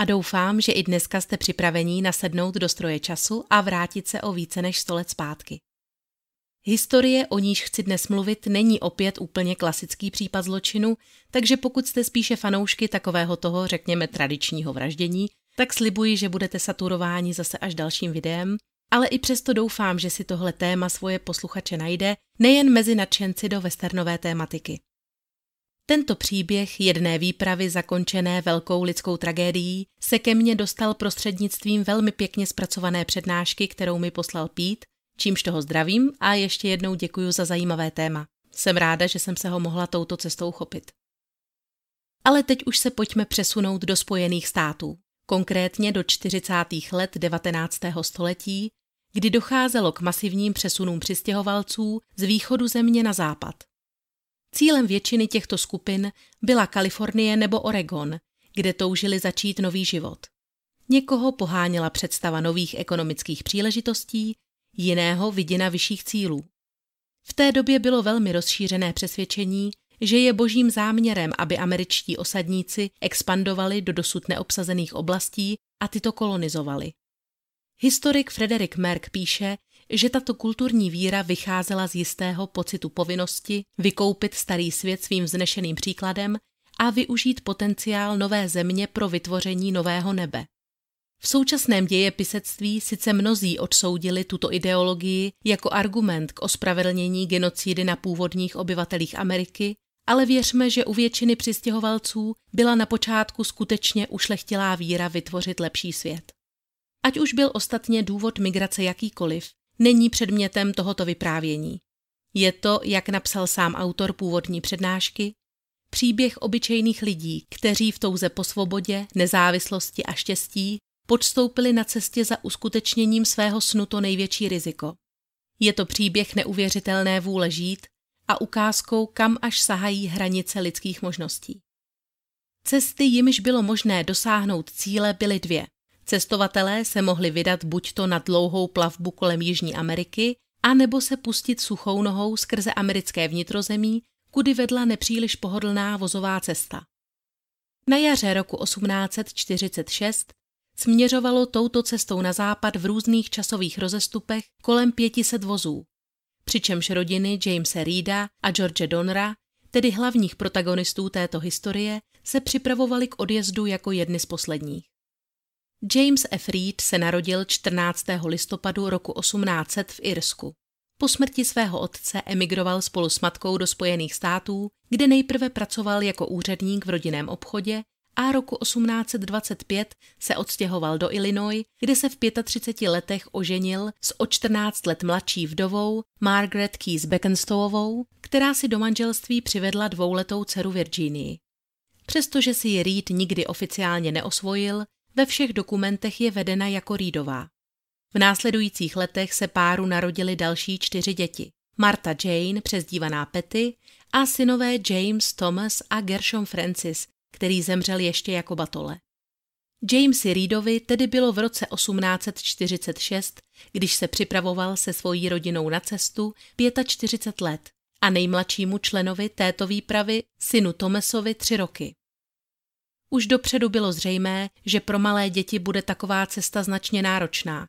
a doufám, že i dneska jste připravení nasednout do stroje času a vrátit se o více než 100 let zpátky. Historie, o níž chci dnes mluvit, není opět úplně klasický případ zločinu, takže pokud jste spíše fanoušky takového toho, řekněme, tradičního vraždění, tak slibuji, že budete saturováni zase až dalším videem, ale i přesto doufám, že si tohle téma svoje posluchače najde, nejen mezi nadšenci do westernové tématiky. Tento příběh jedné výpravy zakončené velkou lidskou tragédií se ke mně dostal prostřednictvím velmi pěkně zpracované přednášky, kterou mi poslal Pít, čímž toho zdravím a ještě jednou děkuji za zajímavé téma. Jsem ráda, že jsem se ho mohla touto cestou chopit. Ale teď už se pojďme přesunout do Spojených států, konkrétně do 40. let 19. století, kdy docházelo k masivním přesunům přistěhovalců z východu země na západ. Cílem většiny těchto skupin byla Kalifornie nebo Oregon, kde toužili začít nový život. Někoho poháněla představa nových ekonomických příležitostí, jiného vidina vyšších cílů. V té době bylo velmi rozšířené přesvědčení, že je božím záměrem, aby američtí osadníci expandovali do dosud neobsazených oblastí a tyto kolonizovali. Historik Frederick Merck píše, že tato kulturní víra vycházela z jistého pocitu povinnosti vykoupit starý svět svým vznešeným příkladem a využít potenciál nové země pro vytvoření nového nebe. V současném dějepisectví sice mnozí odsoudili tuto ideologii jako argument k ospravedlnění genocidy na původních obyvatelích Ameriky, ale věřme, že u většiny přistěhovalců byla na počátku skutečně ušlechtilá víra vytvořit lepší svět. Ať už byl ostatně důvod migrace jakýkoliv, není předmětem tohoto vyprávění. Je to, jak napsal sám autor původní přednášky, příběh obyčejných lidí, kteří v touze po svobodě, nezávislosti a štěstí podstoupili na cestě za uskutečněním svého snu to největší riziko. Je to příběh neuvěřitelné vůle žít a ukázkou, kam až sahají hranice lidských možností. Cesty, jimž bylo možné dosáhnout cíle, byly dvě – Cestovatelé se mohli vydat buď to na dlouhou plavbu kolem Jižní Ameriky, a nebo se pustit suchou nohou skrze americké vnitrozemí, kudy vedla nepříliš pohodlná vozová cesta. Na jaře roku 1846 směřovalo touto cestou na západ v různých časových rozestupech kolem 500 vozů, přičemž rodiny Jamesa Reeda a George Donra, tedy hlavních protagonistů této historie, se připravovaly k odjezdu jako jedny z posledních. James F. Reed se narodil 14. listopadu roku 1800 v Irsku. Po smrti svého otce emigroval spolu s matkou do Spojených států, kde nejprve pracoval jako úředník v rodinném obchodě a roku 1825 se odstěhoval do Illinois, kde se v 35 letech oženil s o 14 let mladší vdovou Margaret Keys Beckenstowovou, která si do manželství přivedla dvouletou dceru Virginii. Přestože si ji Reed nikdy oficiálně neosvojil, ve všech dokumentech je vedena jako Reedová. V následujících letech se páru narodili další čtyři děti. Marta Jane, přezdívaná Petty, a synové James, Thomas a Gershom Francis, který zemřel ještě jako batole. Jamesi Reedovi tedy bylo v roce 1846, když se připravoval se svojí rodinou na cestu, 45 let a nejmladšímu členovi této výpravy, synu Thomasovi, tři roky. Už dopředu bylo zřejmé, že pro malé děti bude taková cesta značně náročná,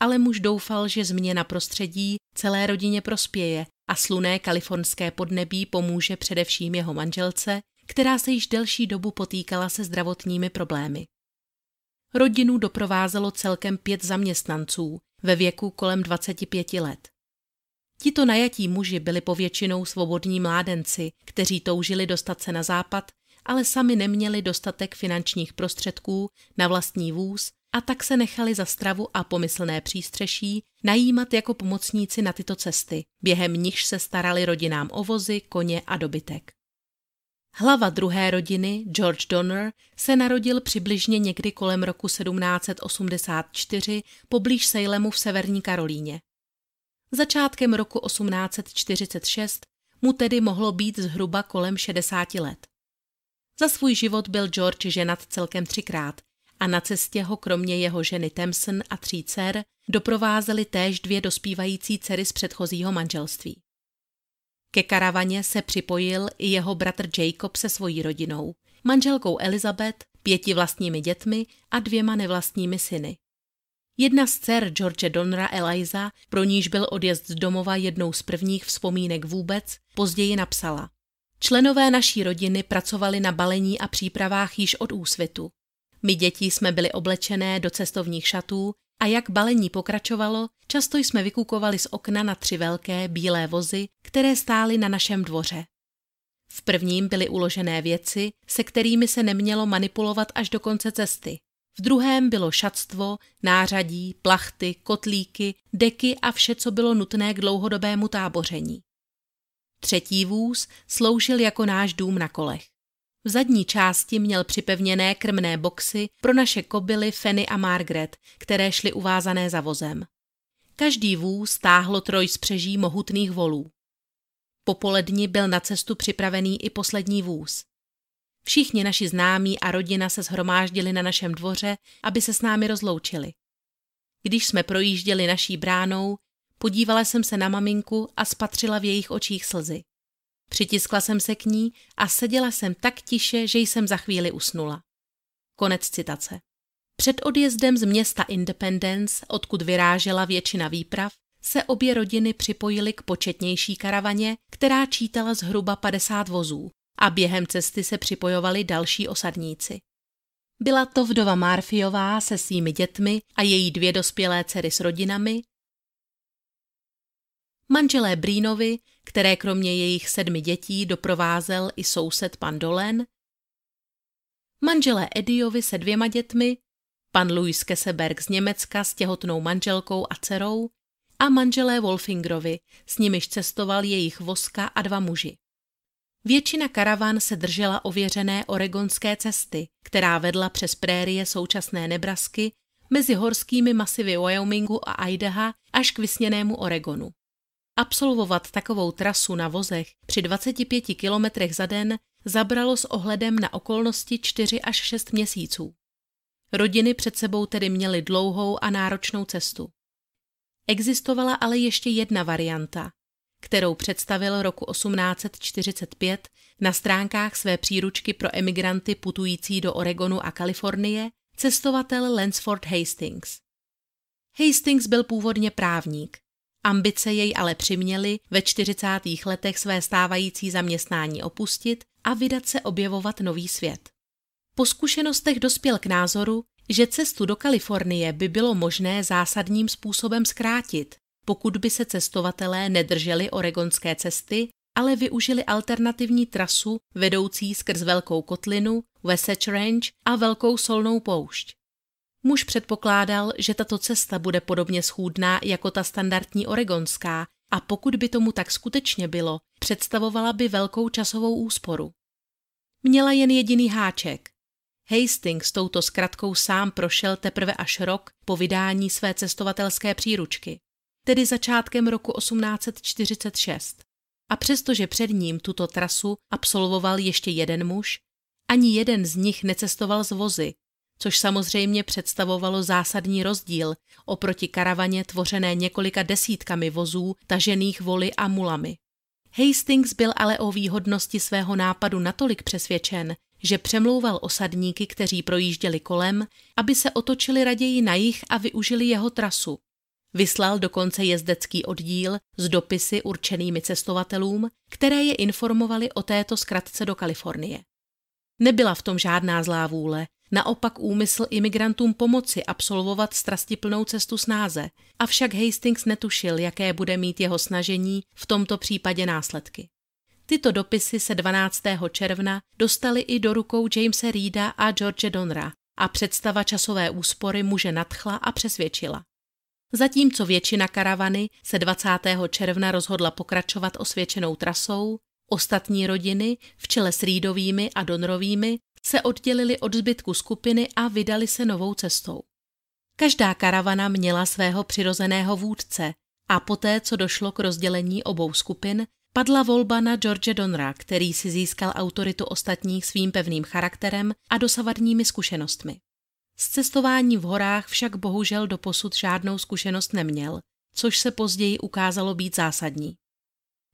ale muž doufal, že změna prostředí celé rodině prospěje a sluné kalifornské podnebí pomůže především jeho manželce, která se již delší dobu potýkala se zdravotními problémy. Rodinu doprovázelo celkem pět zaměstnanců ve věku kolem 25 let. Tito najatí muži byli povětšinou svobodní mládenci, kteří toužili dostat se na západ ale sami neměli dostatek finančních prostředků na vlastní vůz a tak se nechali za stravu a pomyslné přístřeší najímat jako pomocníci na tyto cesty, během nichž se starali rodinám o vozy, koně a dobytek. Hlava druhé rodiny, George Donner, se narodil přibližně někdy kolem roku 1784 poblíž Salemu v severní Karolíně. Začátkem roku 1846 mu tedy mohlo být zhruba kolem 60 let. Za svůj život byl George ženat celkem třikrát a na cestě ho kromě jeho ženy Thompson a tří dcer doprovázely též dvě dospívající dcery z předchozího manželství. Ke karavaně se připojil i jeho bratr Jacob se svojí rodinou, manželkou Elizabeth, pěti vlastními dětmi a dvěma nevlastními syny. Jedna z dcer George Donra Eliza, pro níž byl odjezd z domova jednou z prvních vzpomínek vůbec, později napsala. Členové naší rodiny pracovali na balení a přípravách již od úsvitu. My děti jsme byli oblečené do cestovních šatů a jak balení pokračovalo, často jsme vykukovali z okna na tři velké bílé vozy, které stály na našem dvoře. V prvním byly uložené věci, se kterými se nemělo manipulovat až do konce cesty. V druhém bylo šatstvo, nářadí, plachty, kotlíky, deky a vše, co bylo nutné k dlouhodobému táboření. Třetí vůz sloužil jako náš dům na kolech. V zadní části měl připevněné krmné boxy pro naše kobily Fanny a Margaret, které šly uvázané za vozem. Každý vůz stáhlo troj spřeží mohutných volů. Popoledni byl na cestu připravený i poslední vůz. Všichni naši známí a rodina se shromáždili na našem dvoře, aby se s námi rozloučili. Když jsme projížděli naší bránou, podívala jsem se na maminku a spatřila v jejich očích slzy. Přitiskla jsem se k ní a seděla jsem tak tiše, že jsem za chvíli usnula. Konec citace. Před odjezdem z města Independence, odkud vyrážela většina výprav, se obě rodiny připojily k početnější karavaně, která čítala zhruba 50 vozů a během cesty se připojovali další osadníci. Byla to vdova Marfiová se svými dětmi a její dvě dospělé dcery s rodinami, manželé Brínovi, které kromě jejich sedmi dětí doprovázel i soused pan Dolen, manželé Ediovi se dvěma dětmi, pan Louis Keseberg z Německa s těhotnou manželkou a dcerou a manželé Wolfingrovi, s nimiž cestoval jejich voska a dva muži. Většina karavan se držela ověřené oregonské cesty, která vedla přes prérie současné Nebrasky mezi horskými masivy Wyomingu a Idaha až k vysněnému Oregonu. Absolvovat takovou trasu na vozech při 25 kilometrech za den zabralo s ohledem na okolnosti 4 až 6 měsíců. Rodiny před sebou tedy měly dlouhou a náročnou cestu. Existovala ale ještě jedna varianta, kterou představil roku 1845 na stránkách své příručky pro emigranty putující do Oregonu a Kalifornie cestovatel Lansford Hastings. Hastings byl původně právník, Ambice jej ale přiměly ve 40. letech své stávající zaměstnání opustit a vydat se objevovat nový svět. Po zkušenostech dospěl k názoru, že cestu do Kalifornie by bylo možné zásadním způsobem zkrátit, pokud by se cestovatelé nedrželi oregonské cesty, ale využili alternativní trasu vedoucí skrz Velkou kotlinu, Wasatch Range a Velkou solnou poušť. Muž předpokládal, že tato cesta bude podobně schůdná jako ta standardní oregonská a pokud by tomu tak skutečně bylo, představovala by velkou časovou úsporu. Měla jen jediný háček. Hastings touto zkratkou sám prošel teprve až rok po vydání své cestovatelské příručky, tedy začátkem roku 1846. A přestože před ním tuto trasu absolvoval ještě jeden muž, ani jeden z nich necestoval z vozy, což samozřejmě představovalo zásadní rozdíl oproti karavaně tvořené několika desítkami vozů tažených voly a mulami. Hastings byl ale o výhodnosti svého nápadu natolik přesvědčen, že přemlouval osadníky, kteří projížděli kolem, aby se otočili raději na jich a využili jeho trasu. Vyslal dokonce jezdecký oddíl s dopisy určenými cestovatelům, které je informovali o této zkratce do Kalifornie. Nebyla v tom žádná zlá vůle, naopak úmysl imigrantům pomoci absolvovat strastiplnou cestu snáze, avšak Hastings netušil, jaké bude mít jeho snažení v tomto případě následky. Tyto dopisy se 12. června dostaly i do rukou Jamesa Reeda a George Donra a představa časové úspory muže nadchla a přesvědčila. Zatímco většina karavany se 20. června rozhodla pokračovat osvědčenou trasou, Ostatní rodiny, v čele s Reedovými a Donrovými, se oddělili od zbytku skupiny a vydali se novou cestou. Každá karavana měla svého přirozeného vůdce a poté, co došlo k rozdělení obou skupin, padla volba na George Donra, který si získal autoritu ostatních svým pevným charakterem a dosavadními zkušenostmi. Z cestování v horách však bohužel doposud žádnou zkušenost neměl, což se později ukázalo být zásadní.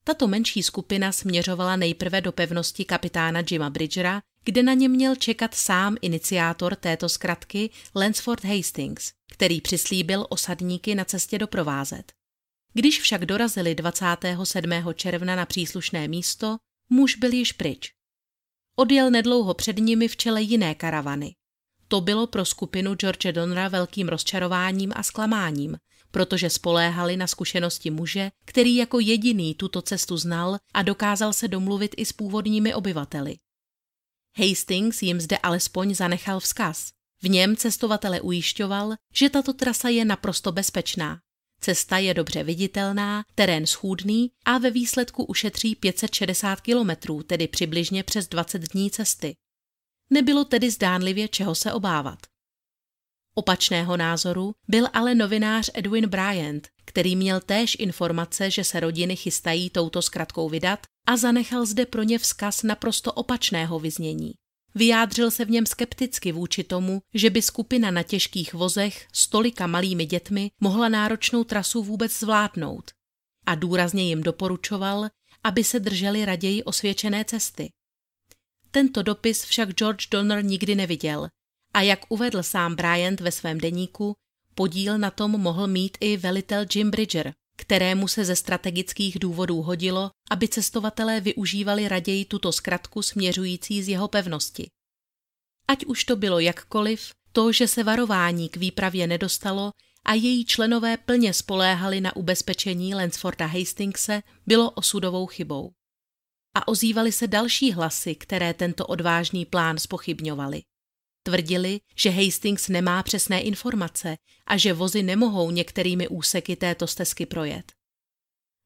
Tato menší skupina směřovala nejprve do pevnosti kapitána Jima Bridgera, kde na ně měl čekat sám iniciátor této zkratky Lansford Hastings, který přislíbil osadníky na cestě doprovázet. Když však dorazili 27. června na příslušné místo, muž byl již pryč. Odjel nedlouho před nimi v čele jiné karavany. To bylo pro skupinu George Donra velkým rozčarováním a zklamáním, protože spoléhali na zkušenosti muže, který jako jediný tuto cestu znal a dokázal se domluvit i s původními obyvateli. Hastings jim zde alespoň zanechal vzkaz. V něm cestovatele ujišťoval, že tato trasa je naprosto bezpečná. Cesta je dobře viditelná, terén schůdný a ve výsledku ušetří 560 kilometrů, tedy přibližně přes 20 dní cesty. Nebylo tedy zdánlivě čeho se obávat. Opačného názoru byl ale novinář Edwin Bryant, který měl též informace, že se rodiny chystají touto zkratkou vydat a zanechal zde pro ně vzkaz naprosto opačného vyznění. Vyjádřil se v něm skepticky vůči tomu, že by skupina na těžkých vozech s tolika malými dětmi mohla náročnou trasu vůbec zvládnout a důrazně jim doporučoval, aby se drželi raději osvědčené cesty. Tento dopis však George Donner nikdy neviděl a jak uvedl sám Bryant ve svém deníku, podíl na tom mohl mít i velitel Jim Bridger, kterému se ze strategických důvodů hodilo, aby cestovatelé využívali raději tuto zkratku směřující z jeho pevnosti. Ať už to bylo jakkoliv, to, že se varování k výpravě nedostalo a její členové plně spoléhali na ubezpečení Lansforda Hastingse, bylo osudovou chybou. A ozývaly se další hlasy, které tento odvážný plán spochybňovaly. Tvrdili, že Hastings nemá přesné informace a že vozy nemohou některými úseky této stezky projet.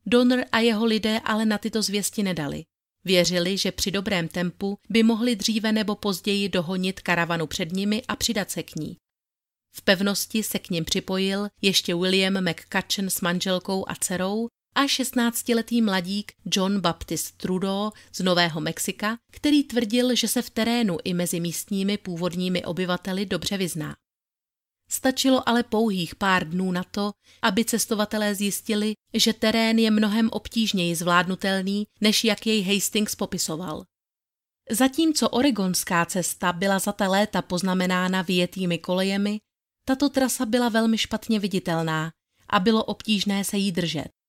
Donner a jeho lidé ale na tyto zvěsti nedali. Věřili, že při dobrém tempu by mohli dříve nebo později dohonit karavanu před nimi a přidat se k ní. V pevnosti se k ním připojil ještě William McCutcheon s manželkou a dcerou a 16-letý mladík John Baptist Trudeau z Nového Mexika, který tvrdil, že se v terénu i mezi místními původními obyvateli dobře vyzná. Stačilo ale pouhých pár dnů na to, aby cestovatelé zjistili, že terén je mnohem obtížněji zvládnutelný, než jak jej Hastings popisoval. Zatímco oregonská cesta byla za ta léta poznamenána vyjetými kolejemi, tato trasa byla velmi špatně viditelná a bylo obtížné se jí držet.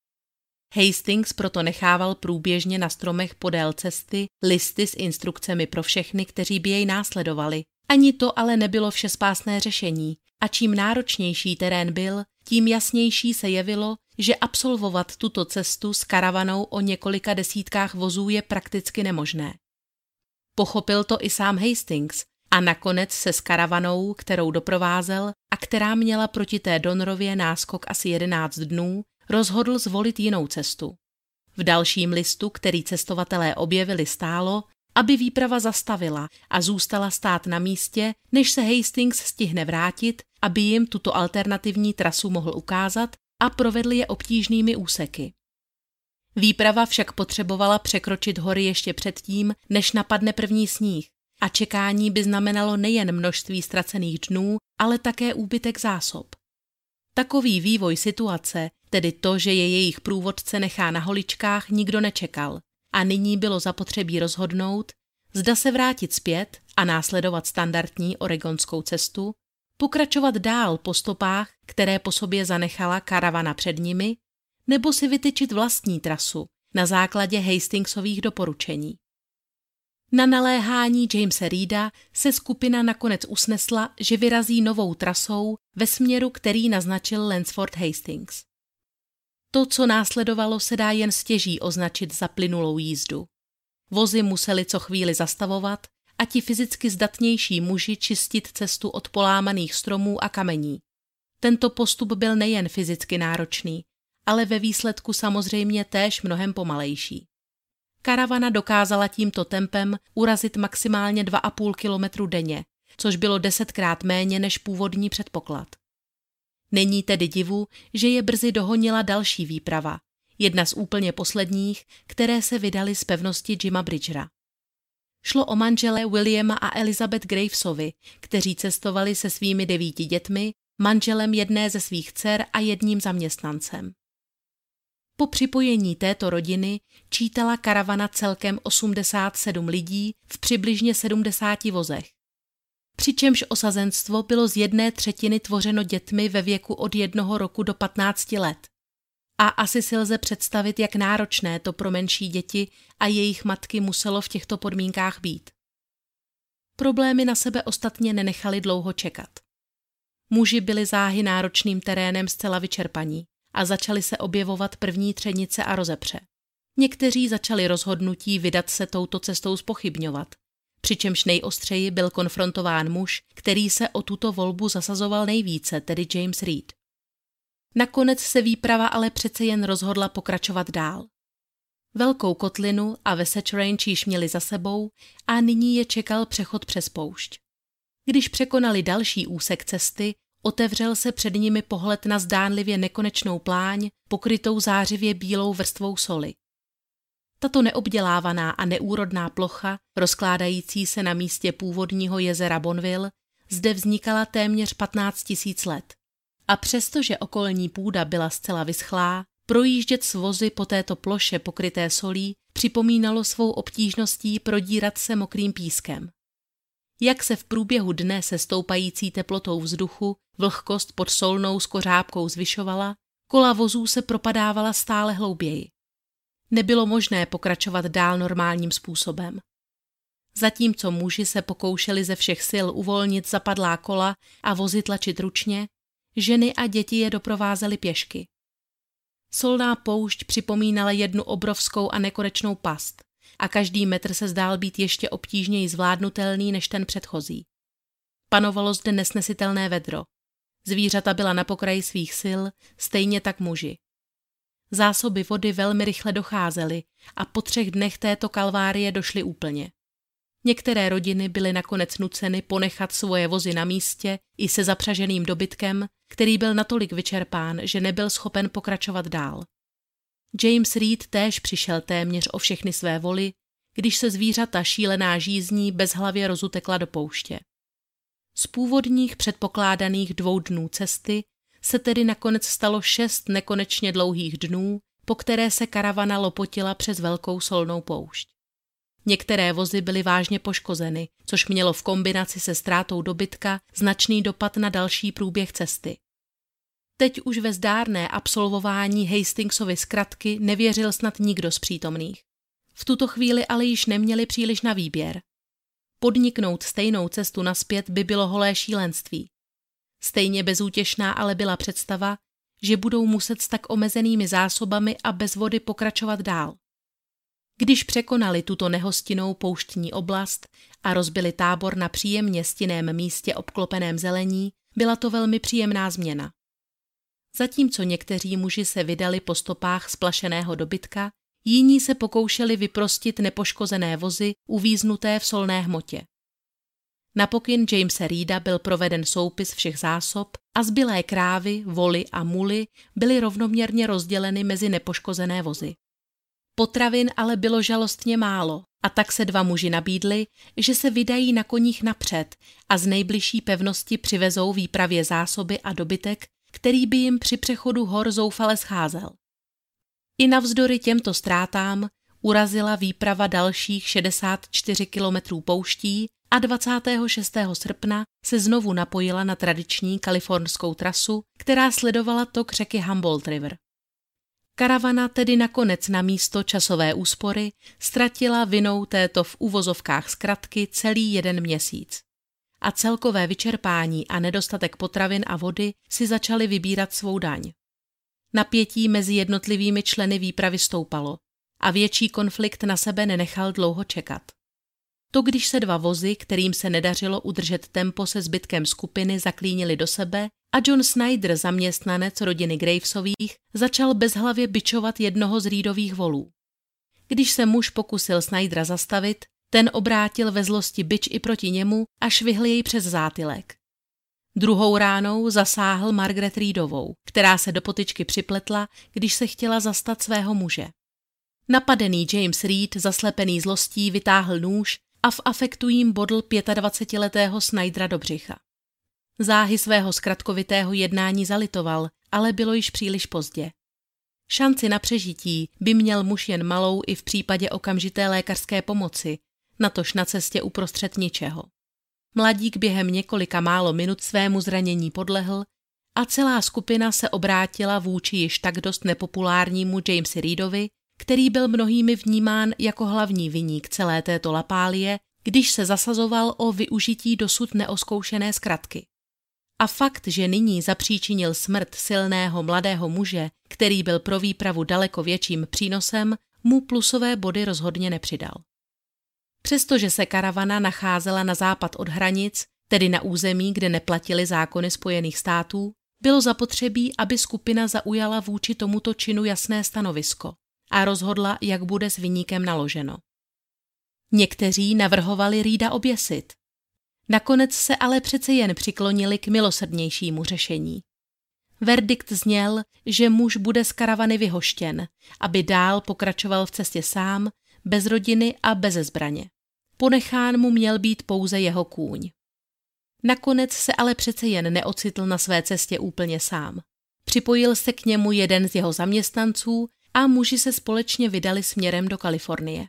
Hastings proto nechával průběžně na stromech podél cesty listy s instrukcemi pro všechny, kteří by jej následovali. Ani to ale nebylo všespásné řešení a čím náročnější terén byl, tím jasnější se jevilo, že absolvovat tuto cestu s karavanou o několika desítkách vozů je prakticky nemožné. Pochopil to i sám Hastings a nakonec se s karavanou, kterou doprovázel a která měla proti té Donrově náskok asi 11 dnů, rozhodl zvolit jinou cestu. V dalším listu, který cestovatelé objevili, stálo, aby výprava zastavila a zůstala stát na místě, než se Hastings stihne vrátit, aby jim tuto alternativní trasu mohl ukázat a provedli je obtížnými úseky. Výprava však potřebovala překročit hory ještě předtím, než napadne první sníh a čekání by znamenalo nejen množství ztracených dnů, ale také úbytek zásob. Takový vývoj situace, tedy to, že je jejich průvodce nechá na holičkách, nikdo nečekal a nyní bylo zapotřebí rozhodnout, zda se vrátit zpět a následovat standardní oregonskou cestu, pokračovat dál po stopách, které po sobě zanechala karavana před nimi, nebo si vytyčit vlastní trasu na základě Hastingsových doporučení. Na naléhání Jamesa Reeda se skupina nakonec usnesla, že vyrazí novou trasou ve směru, který naznačil Lansford Hastings. To, co následovalo, se dá jen stěží označit za plynulou jízdu. Vozy museli co chvíli zastavovat a ti fyzicky zdatnější muži čistit cestu od polámaných stromů a kamení. Tento postup byl nejen fyzicky náročný, ale ve výsledku samozřejmě též mnohem pomalejší. Karavana dokázala tímto tempem urazit maximálně 2,5 kilometru denně, což bylo desetkrát méně než původní předpoklad. Není tedy divu, že je brzy dohonila další výprava, jedna z úplně posledních, které se vydali z pevnosti Jima Bridgera. Šlo o manžele Williama a Elizabeth Gravesovi, kteří cestovali se svými devíti dětmi, manželem jedné ze svých dcer a jedním zaměstnancem. Po připojení této rodiny čítala karavana celkem 87 lidí v přibližně 70 vozech. Přičemž osazenstvo bylo z jedné třetiny tvořeno dětmi ve věku od jednoho roku do 15 let. A asi si lze představit, jak náročné to pro menší děti a jejich matky muselo v těchto podmínkách být. Problémy na sebe ostatně nenechali dlouho čekat. Muži byli záhy náročným terénem zcela vyčerpaní a začaly se objevovat první třenice a rozepře. Někteří začali rozhodnutí vydat se touto cestou spochybňovat, přičemž nejostřeji byl konfrontován muž, který se o tuto volbu zasazoval nejvíce, tedy James Reed. Nakonec se výprava ale přece jen rozhodla pokračovat dál. Velkou kotlinu a Vesage Range již měli za sebou a nyní je čekal přechod přes poušť. Když překonali další úsek cesty, otevřel se před nimi pohled na zdánlivě nekonečnou pláň, pokrytou zářivě bílou vrstvou soli. Tato neobdělávaná a neúrodná plocha, rozkládající se na místě původního jezera Bonville, zde vznikala téměř 15 tisíc let. A přestože okolní půda byla zcela vyschlá, projíždět s vozy po této ploše pokryté solí připomínalo svou obtížností prodírat se mokrým pískem. Jak se v průběhu dne se stoupající teplotou vzduchu vlhkost pod solnou skořápkou zvyšovala, kola vozů se propadávala stále hlouběji. Nebylo možné pokračovat dál normálním způsobem. Zatímco muži se pokoušeli ze všech sil uvolnit zapadlá kola a vozy tlačit ručně, ženy a děti je doprovázely pěšky. Solná poušť připomínala jednu obrovskou a nekonečnou past a každý metr se zdál být ještě obtížněji zvládnutelný než ten předchozí. Panovalo zde nesnesitelné vedro. Zvířata byla na pokraji svých sil, stejně tak muži. Zásoby vody velmi rychle docházely a po třech dnech této kalvárie došly úplně. Některé rodiny byly nakonec nuceny ponechat svoje vozy na místě i se zapřaženým dobytkem, který byl natolik vyčerpán, že nebyl schopen pokračovat dál. James Reed též přišel téměř o všechny své voly, když se zvířata šílená žízní bezhlavě rozutekla do pouště. Z původních předpokládaných dvou dnů cesty se tedy nakonec stalo šest nekonečně dlouhých dnů, po které se karavana lopotila přes velkou solnou poušť. Některé vozy byly vážně poškozeny, což mělo v kombinaci se ztrátou dobytka značný dopad na další průběh cesty. Teď už ve zdárné absolvování Hastingsovy zkratky nevěřil snad nikdo z přítomných. V tuto chvíli ale již neměli příliš na výběr. Podniknout stejnou cestu naspět by bylo holé šílenství. Stejně bezútěšná ale byla představa, že budou muset s tak omezenými zásobami a bez vody pokračovat dál. Když překonali tuto nehostinou pouštní oblast a rozbili tábor na příjemně stinném místě obklopeném zelení, byla to velmi příjemná změna. Zatímco někteří muži se vydali po stopách splašeného dobytka, jiní se pokoušeli vyprostit nepoškozené vozy uvíznuté v solné hmotě. Na pokyn Jamesa Reeda byl proveden soupis všech zásob a zbylé krávy, voly a muly byly rovnoměrně rozděleny mezi nepoškozené vozy. Potravin ale bylo žalostně málo a tak se dva muži nabídli, že se vydají na koních napřed a z nejbližší pevnosti přivezou výpravě zásoby a dobytek, který by jim při přechodu hor zoufale scházel. I navzdory těmto ztrátám urazila výprava dalších 64 kilometrů pouští a 26. srpna se znovu napojila na tradiční kalifornskou trasu, která sledovala tok řeky Humboldt River. Karavana tedy nakonec na místo časové úspory ztratila vinou této v uvozovkách zkratky celý jeden měsíc. A celkové vyčerpání a nedostatek potravin a vody si začaly vybírat svou daň. Napětí mezi jednotlivými členy výpravy stoupalo a větší konflikt na sebe nenechal dlouho čekat. To, když se dva vozy, kterým se nedařilo udržet tempo se zbytkem skupiny, zaklínili do sebe a John Snyder, zaměstnanec rodiny Gravesových, začal bezhlavě bičovat jednoho z rýdových volů. Když se muž pokusil Snydera zastavit, ten obrátil ve zlosti byč i proti němu a švihl jej přes zátylek. Druhou ránou zasáhl Margaret Reedovou, která se do potyčky připletla, když se chtěla zastat svého muže. Napadený James Reed, zaslepený zlostí, vytáhl nůž a v afektu jim bodl 25-letého Snydera do břicha. Záhy svého zkratkovitého jednání zalitoval, ale bylo již příliš pozdě. Šanci na přežití by měl muž jen malou i v případě okamžité lékařské pomoci, natož na cestě uprostřed ničeho. Mladík během několika málo minut svému zranění podlehl a celá skupina se obrátila vůči již tak dost nepopulárnímu Jamesi Reedovi, který byl mnohými vnímán jako hlavní viník celé této lapálie, když se zasazoval o využití dosud neoskoušené zkratky. A fakt, že nyní zapříčinil smrt silného mladého muže, který byl pro výpravu daleko větším přínosem, mu plusové body rozhodně nepřidal. Přestože se karavana nacházela na západ od hranic, tedy na území, kde neplatily zákony Spojených států, bylo zapotřebí, aby skupina zaujala vůči tomuto činu jasné stanovisko a rozhodla, jak bude s vyníkem naloženo. Někteří navrhovali Rýda oběsit. Nakonec se ale přece jen přiklonili k milosrdnějšímu řešení. Verdikt zněl, že muž bude z karavany vyhoštěn, aby dál pokračoval v cestě sám, bez rodiny a bez zbraně. Ponechán mu měl být pouze jeho kůň. Nakonec se ale přece jen neocitl na své cestě úplně sám. Připojil se k němu jeden z jeho zaměstnanců a muži se společně vydali směrem do Kalifornie.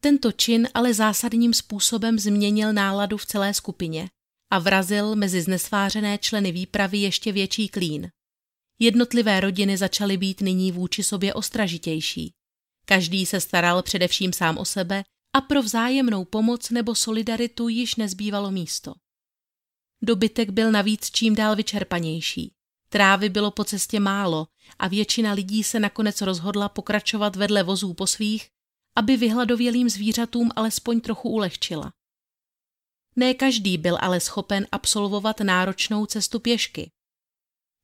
Tento čin ale zásadním způsobem změnil náladu v celé skupině a vrazil mezi znesvářené členy výpravy ještě větší klín. Jednotlivé rodiny začaly být nyní vůči sobě ostražitější. Každý se staral především sám o sebe a pro vzájemnou pomoc nebo solidaritu již nezbývalo místo. Dobytek byl navíc čím dál vyčerpanější. Trávy bylo po cestě málo a většina lidí se nakonec rozhodla pokračovat vedle vozů po svých, aby vyhladovělým zvířatům alespoň trochu ulehčila. Ne každý byl ale schopen absolvovat náročnou cestu pěšky.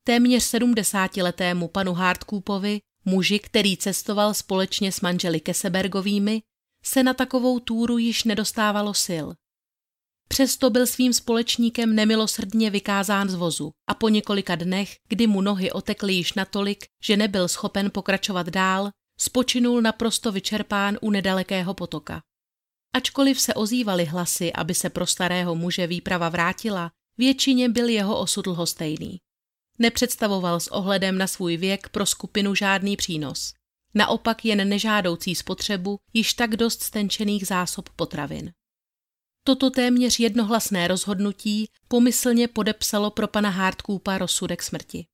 Téměř sedmdesátiletému panu Hardcoopovi, muži, který cestoval společně s manželi Kesebergovými, se na takovou túru již nedostávalo sil. Přesto byl svým společníkem nemilosrdně vykázán z vozu a po několika dnech, kdy mu nohy otekly již natolik, že nebyl schopen pokračovat dál, spočinul naprosto vyčerpán u nedalekého potoka. Ačkoliv se ozývaly hlasy, aby se pro starého muže výprava vrátila, většině byl jeho osud lhostejný. Nepředstavoval s ohledem na svůj věk pro skupinu žádný přínos. Naopak jen nežádoucí spotřebu již tak dost stenčených zásob potravin. Toto téměř jednohlasné rozhodnutí pomyslně podepsalo pro pana Hardcoopa rozsudek smrti.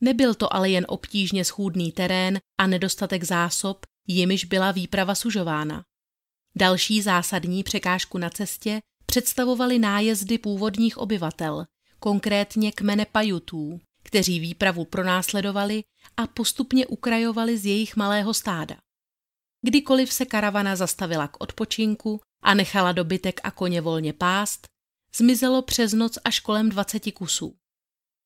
Nebyl to ale jen obtížně schůdný terén a nedostatek zásob, jimiž byla výprava sužována. Další zásadní překážku na cestě představovaly nájezdy původních obyvatel, konkrétně kmene Pajutů, kteří výpravu pronásledovali a postupně ukrajovali z jejich malého stáda. Kdykoliv se karavana zastavila k odpočinku a nechala dobytek a koně volně pást, zmizelo přes noc až kolem 20 kusů.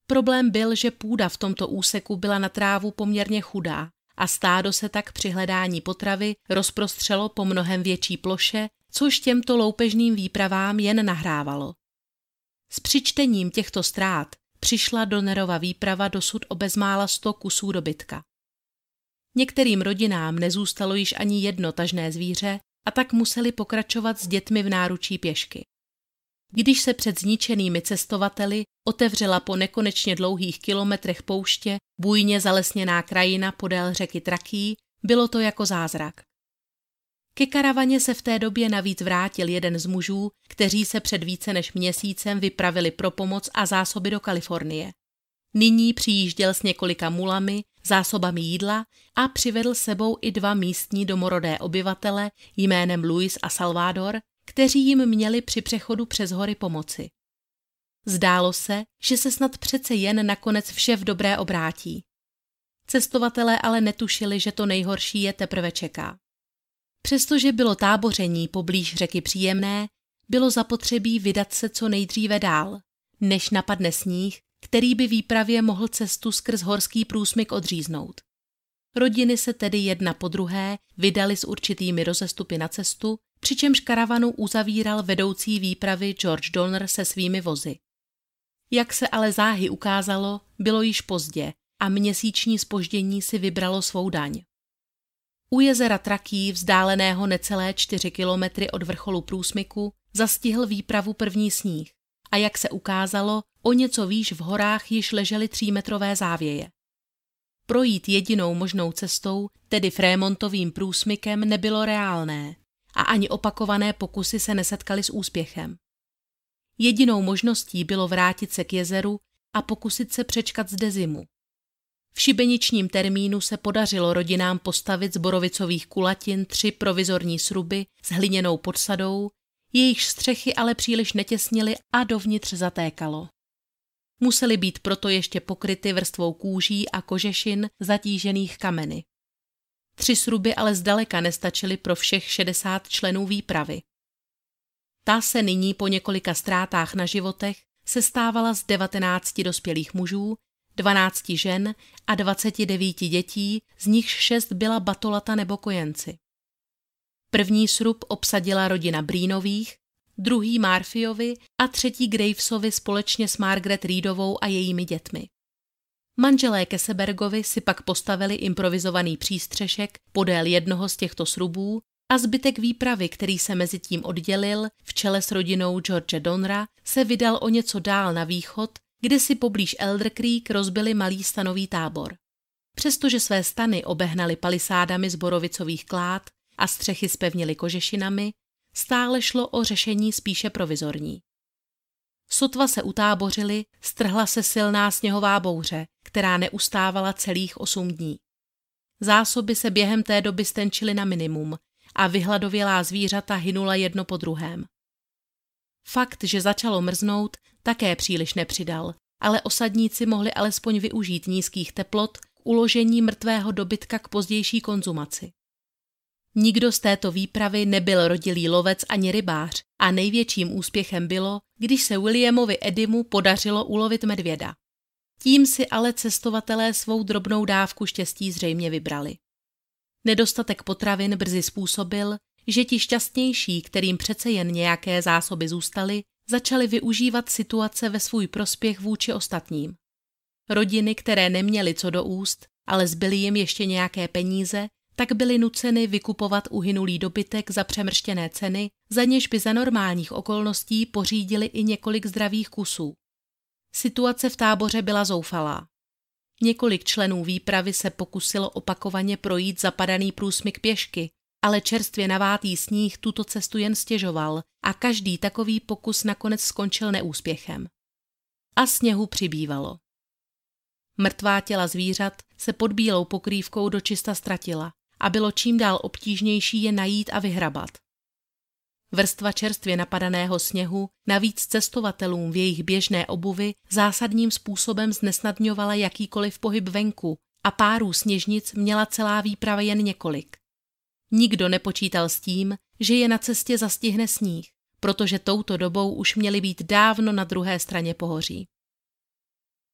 Problém byl, že půda v tomto úseku byla na trávu poměrně chudá a stádo se tak při hledání potravy rozprostřelo po mnohem větší ploše, což těmto loupežným výpravám jen nahrávalo. S přičtením těchto ztrát přišla do Nerova výprava dosud o bezmála sto kusů dobytka. Některým rodinám nezůstalo již ani jedno tažné zvíře a tak museli pokračovat s dětmi v náručí pěšky. Když se před zničenými cestovateli otevřela po nekonečně dlouhých kilometrech pouště bujně zalesněná krajina podél řeky Traký, bylo to jako zázrak. Ke karavaně se v té době navíc vrátil jeden z mužů, kteří se před více než měsícem vypravili pro pomoc a zásoby do Kalifornie. Nyní přijížděl s několika mulami, zásobami jídla a přivedl sebou i dva místní domorodé obyvatele jménem Luis a Salvador, kteří jim měli při přechodu přes hory pomoci. Zdálo se, že se snad přece jen nakonec vše v dobré obrátí. Cestovatelé ale netušili, že to nejhorší je teprve čeká. Přestože bylo táboření poblíž řeky příjemné, bylo zapotřebí vydat se co nejdříve dál, než napadne sníh, který by výpravě mohl cestu skrz horský průsmyk odříznout. Rodiny se tedy jedna po druhé vydali s určitými rozestupy na cestu, přičemž karavanu uzavíral vedoucí výpravy George Donner se svými vozy. Jak se ale záhy ukázalo, bylo již pozdě a měsíční spoždění si vybralo svou daň. U jezera Traký, vzdáleného necelé čtyři kilometry od vrcholu průsmyku, zastihl výpravu první sníh a jak se ukázalo, o něco výš v horách již ležely třímetrové závěje. Projít jedinou možnou cestou, tedy Frémontovým průsmykem, nebylo reálné a ani opakované pokusy se nesetkaly s úspěchem. Jedinou možností bylo vrátit se k jezeru a pokusit se přečkat zde zimu. V šibeničním termínu se podařilo rodinám postavit z borovicových kulatin tři provizorní sruby s hliněnou podsadou, jejich střechy ale příliš netěsnily a dovnitř zatékalo. Musely být proto ještě pokryty vrstvou kůží a kožešin zatížených kameny. Tři sruby ale zdaleka nestačily pro všech 60 členů výpravy. Ta se nyní po několika ztrátách na životech sestávala z 19 dospělých mužů, 12 žen a 29 dětí, z nichž šest byla batolata nebo kojenci. První srub obsadila rodina Brínových, druhý Marfiovi a třetí Gravesovi společně s Margaret Reedovou a jejími dětmi. Manželé Kesebergovi si pak postavili improvizovaný přístřešek podél jednoho z těchto srubů a zbytek výpravy, který se mezi tím oddělil, v čele s rodinou George Donra, se vydal o něco dál na východ, kde si poblíž Elder Creek rozbili malý stanový tábor. Přestože své stany obehnali palisádami z borovicových klád a střechy spevnili kožešinami, stále šlo o řešení spíše provizorní. Sotva se utábořili, strhla se silná sněhová bouře, která neustávala celých osm dní. Zásoby se během té doby stenčily na minimum a vyhladovělá zvířata hynula jedno po druhém. Fakt, že začalo mrznout, také příliš nepřidal, ale osadníci mohli alespoň využít nízkých teplot k uložení mrtvého dobytka k pozdější konzumaci. Nikdo z této výpravy nebyl rodilý lovec ani rybář a největším úspěchem bylo, když se Williamovi Edimu podařilo ulovit medvěda. Tím si ale cestovatelé svou drobnou dávku štěstí zřejmě vybrali. Nedostatek potravin brzy způsobil, že ti šťastnější, kterým přece jen nějaké zásoby zůstaly, začali využívat situace ve svůj prospěch vůči ostatním. Rodiny, které neměly co do úst, ale zbyly jim ještě nějaké peníze, tak byly nuceny vykupovat uhynulý dobytek za přemrštěné ceny, za něž by za normálních okolností pořídili i několik zdravých kusů. Situace v táboře byla zoufalá. Několik členů výpravy se pokusilo opakovaně projít zapadaný průsmyk pěšky, ale čerstvě navátý sníh tuto cestu jen stěžoval a každý takový pokus nakonec skončil neúspěchem. A sněhu přibývalo. Mrtvá těla zvířat se pod bílou pokrývkou dočista ztratila a bylo čím dál obtížnější je najít a vyhrabat. Vrstva čerstvě napadaného sněhu navíc cestovatelům v jejich běžné obuvi zásadním způsobem znesnadňovala jakýkoliv pohyb venku a párů sněžnic měla celá výprava jen několik. Nikdo nepočítal s tím, že je na cestě zastihne sníh, protože touto dobou už měli být dávno na druhé straně pohoří.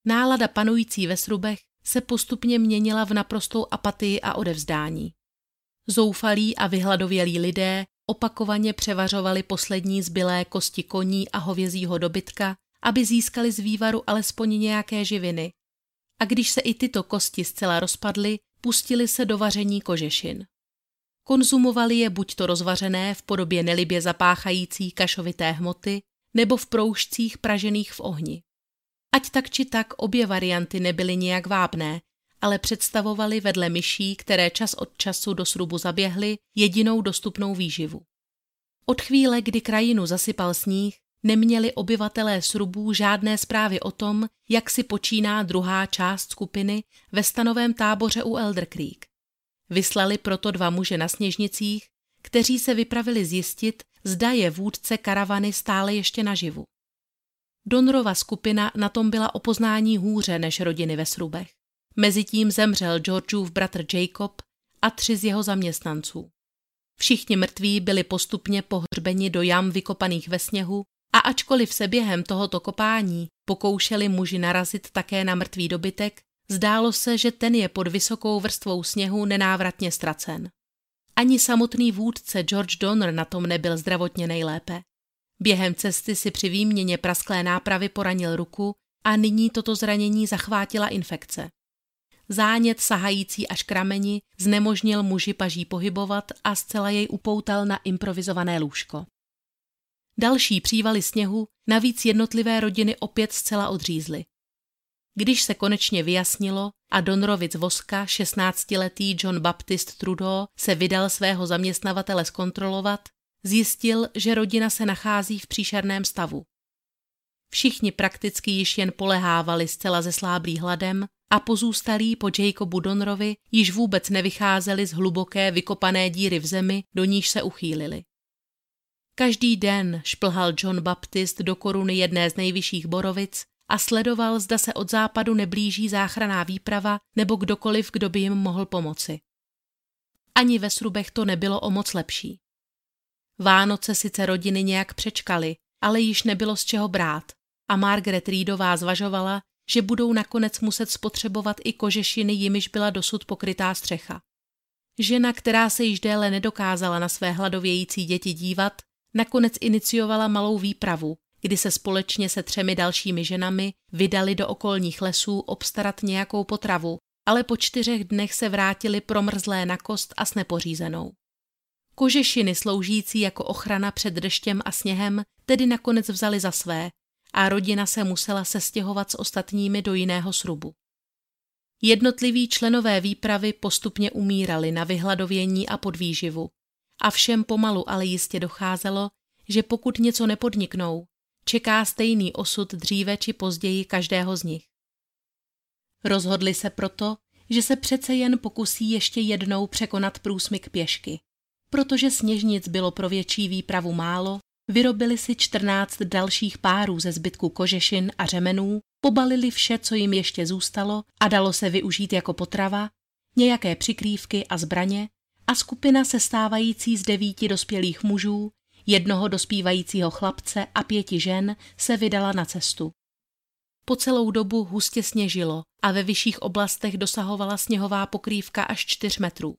Nálada panující ve srubech se postupně měnila v naprostou apatii a odevzdání. Zoufalí a vyhladovělí lidé opakovaně převařovali poslední zbylé kosti koní a hovězího dobytka, aby získali z vývaru alespoň nějaké živiny. A když se i tyto kosti zcela rozpadly, pustili se do vaření kožešin. Konzumovali je buď to rozvařené v podobě nelibě zapáchající kašovité hmoty, nebo v proužcích pražených v ohni. Ať tak či tak obě varianty nebyly nijak vábné, ale představovaly vedle myší, které čas od času do srubu zaběhly, jedinou dostupnou výživu. Od chvíle, kdy krajinu zasypal sníh, neměli obyvatelé srubů žádné zprávy o tom, jak si počíná druhá část skupiny ve stanovém táboře u Elder Creek. Vyslali proto dva muže na sněžnicích, kteří se vypravili zjistit, zda je vůdce karavany stále ještě naživu. Donrova skupina na tom byla o poznání hůře než rodiny ve srubech. Mezitím zemřel Georgeův bratr Jacob a tři z jeho zaměstnanců. Všichni mrtví byli postupně pohřbeni do jam vykopaných ve sněhu a ačkoliv se během tohoto kopání pokoušeli muži narazit také na mrtvý dobytek, Zdálo se, že ten je pod vysokou vrstvou sněhu nenávratně ztracen. Ani samotný vůdce George Donner na tom nebyl zdravotně nejlépe. Během cesty si při výměně prasklé nápravy poranil ruku a nyní toto zranění zachvátila infekce. Zánět sahající až k rameni znemožnil muži paží pohybovat a zcela jej upoutal na improvizované lůžko. Další přívaly sněhu navíc jednotlivé rodiny opět zcela odřízly. Když se konečně vyjasnilo a Donrovic Voska, 16-letý John Baptist Trudeau, se vydal svého zaměstnavatele zkontrolovat, zjistil, že rodina se nachází v příšerném stavu. Všichni prakticky již jen polehávali zcela zesláblý hladem a pozůstalí po Jacobu Donrovi již vůbec nevycházeli z hluboké vykopané díry v zemi, do níž se uchýlili. Každý den šplhal John Baptist do koruny jedné z nejvyšších borovic a sledoval, zda se od západu neblíží záchraná výprava nebo kdokoliv, kdo by jim mohl pomoci. Ani ve Srubech to nebylo o moc lepší. Vánoce sice rodiny nějak přečkaly, ale již nebylo z čeho brát a Margaret Reedová zvažovala, že budou nakonec muset spotřebovat i kožešiny, jimiž byla dosud pokrytá střecha. Žena, která se již déle nedokázala na své hladovějící děti dívat, nakonec iniciovala malou výpravu, kdy se společně se třemi dalšími ženami vydali do okolních lesů obstarat nějakou potravu, ale po čtyřech dnech se vrátili promrzlé na kost a s nepořízenou. Kožešiny sloužící jako ochrana před deštěm a sněhem tedy nakonec vzali za své a rodina se musela sestěhovat s ostatními do jiného srubu. Jednotliví členové výpravy postupně umírali na vyhladovění a podvýživu a všem pomalu ale jistě docházelo, že pokud něco nepodniknou, čeká stejný osud dříve či později každého z nich. Rozhodli se proto, že se přece jen pokusí ještě jednou překonat průsmyk pěšky. Protože sněžnic bylo pro větší výpravu málo, vyrobili si 14 dalších párů ze zbytku kožešin a řemenů, pobalili vše, co jim ještě zůstalo a dalo se využít jako potrava, nějaké přikrývky a zbraně a skupina sestávající z devíti dospělých mužů, jednoho dospívajícího chlapce a pěti žen se vydala na cestu. Po celou dobu hustě sněžilo a ve vyšších oblastech dosahovala sněhová pokrývka až 4 metrů.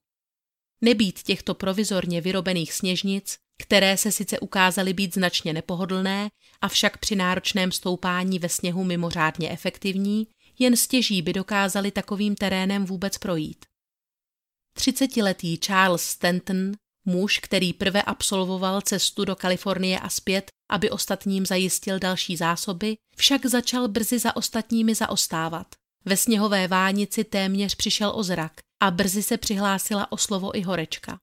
Nebýt těchto provizorně vyrobených sněžnic, které se sice ukázaly být značně nepohodlné, avšak při náročném stoupání ve sněhu mimořádně efektivní, jen stěží by dokázali takovým terénem vůbec projít. Třicetiletý Charles Stanton, muž, který prve absolvoval cestu do Kalifornie a zpět, aby ostatním zajistil další zásoby, však začal brzy za ostatními zaostávat. Ve sněhové vánici téměř přišel o zrak a brzy se přihlásila o slovo i horečka.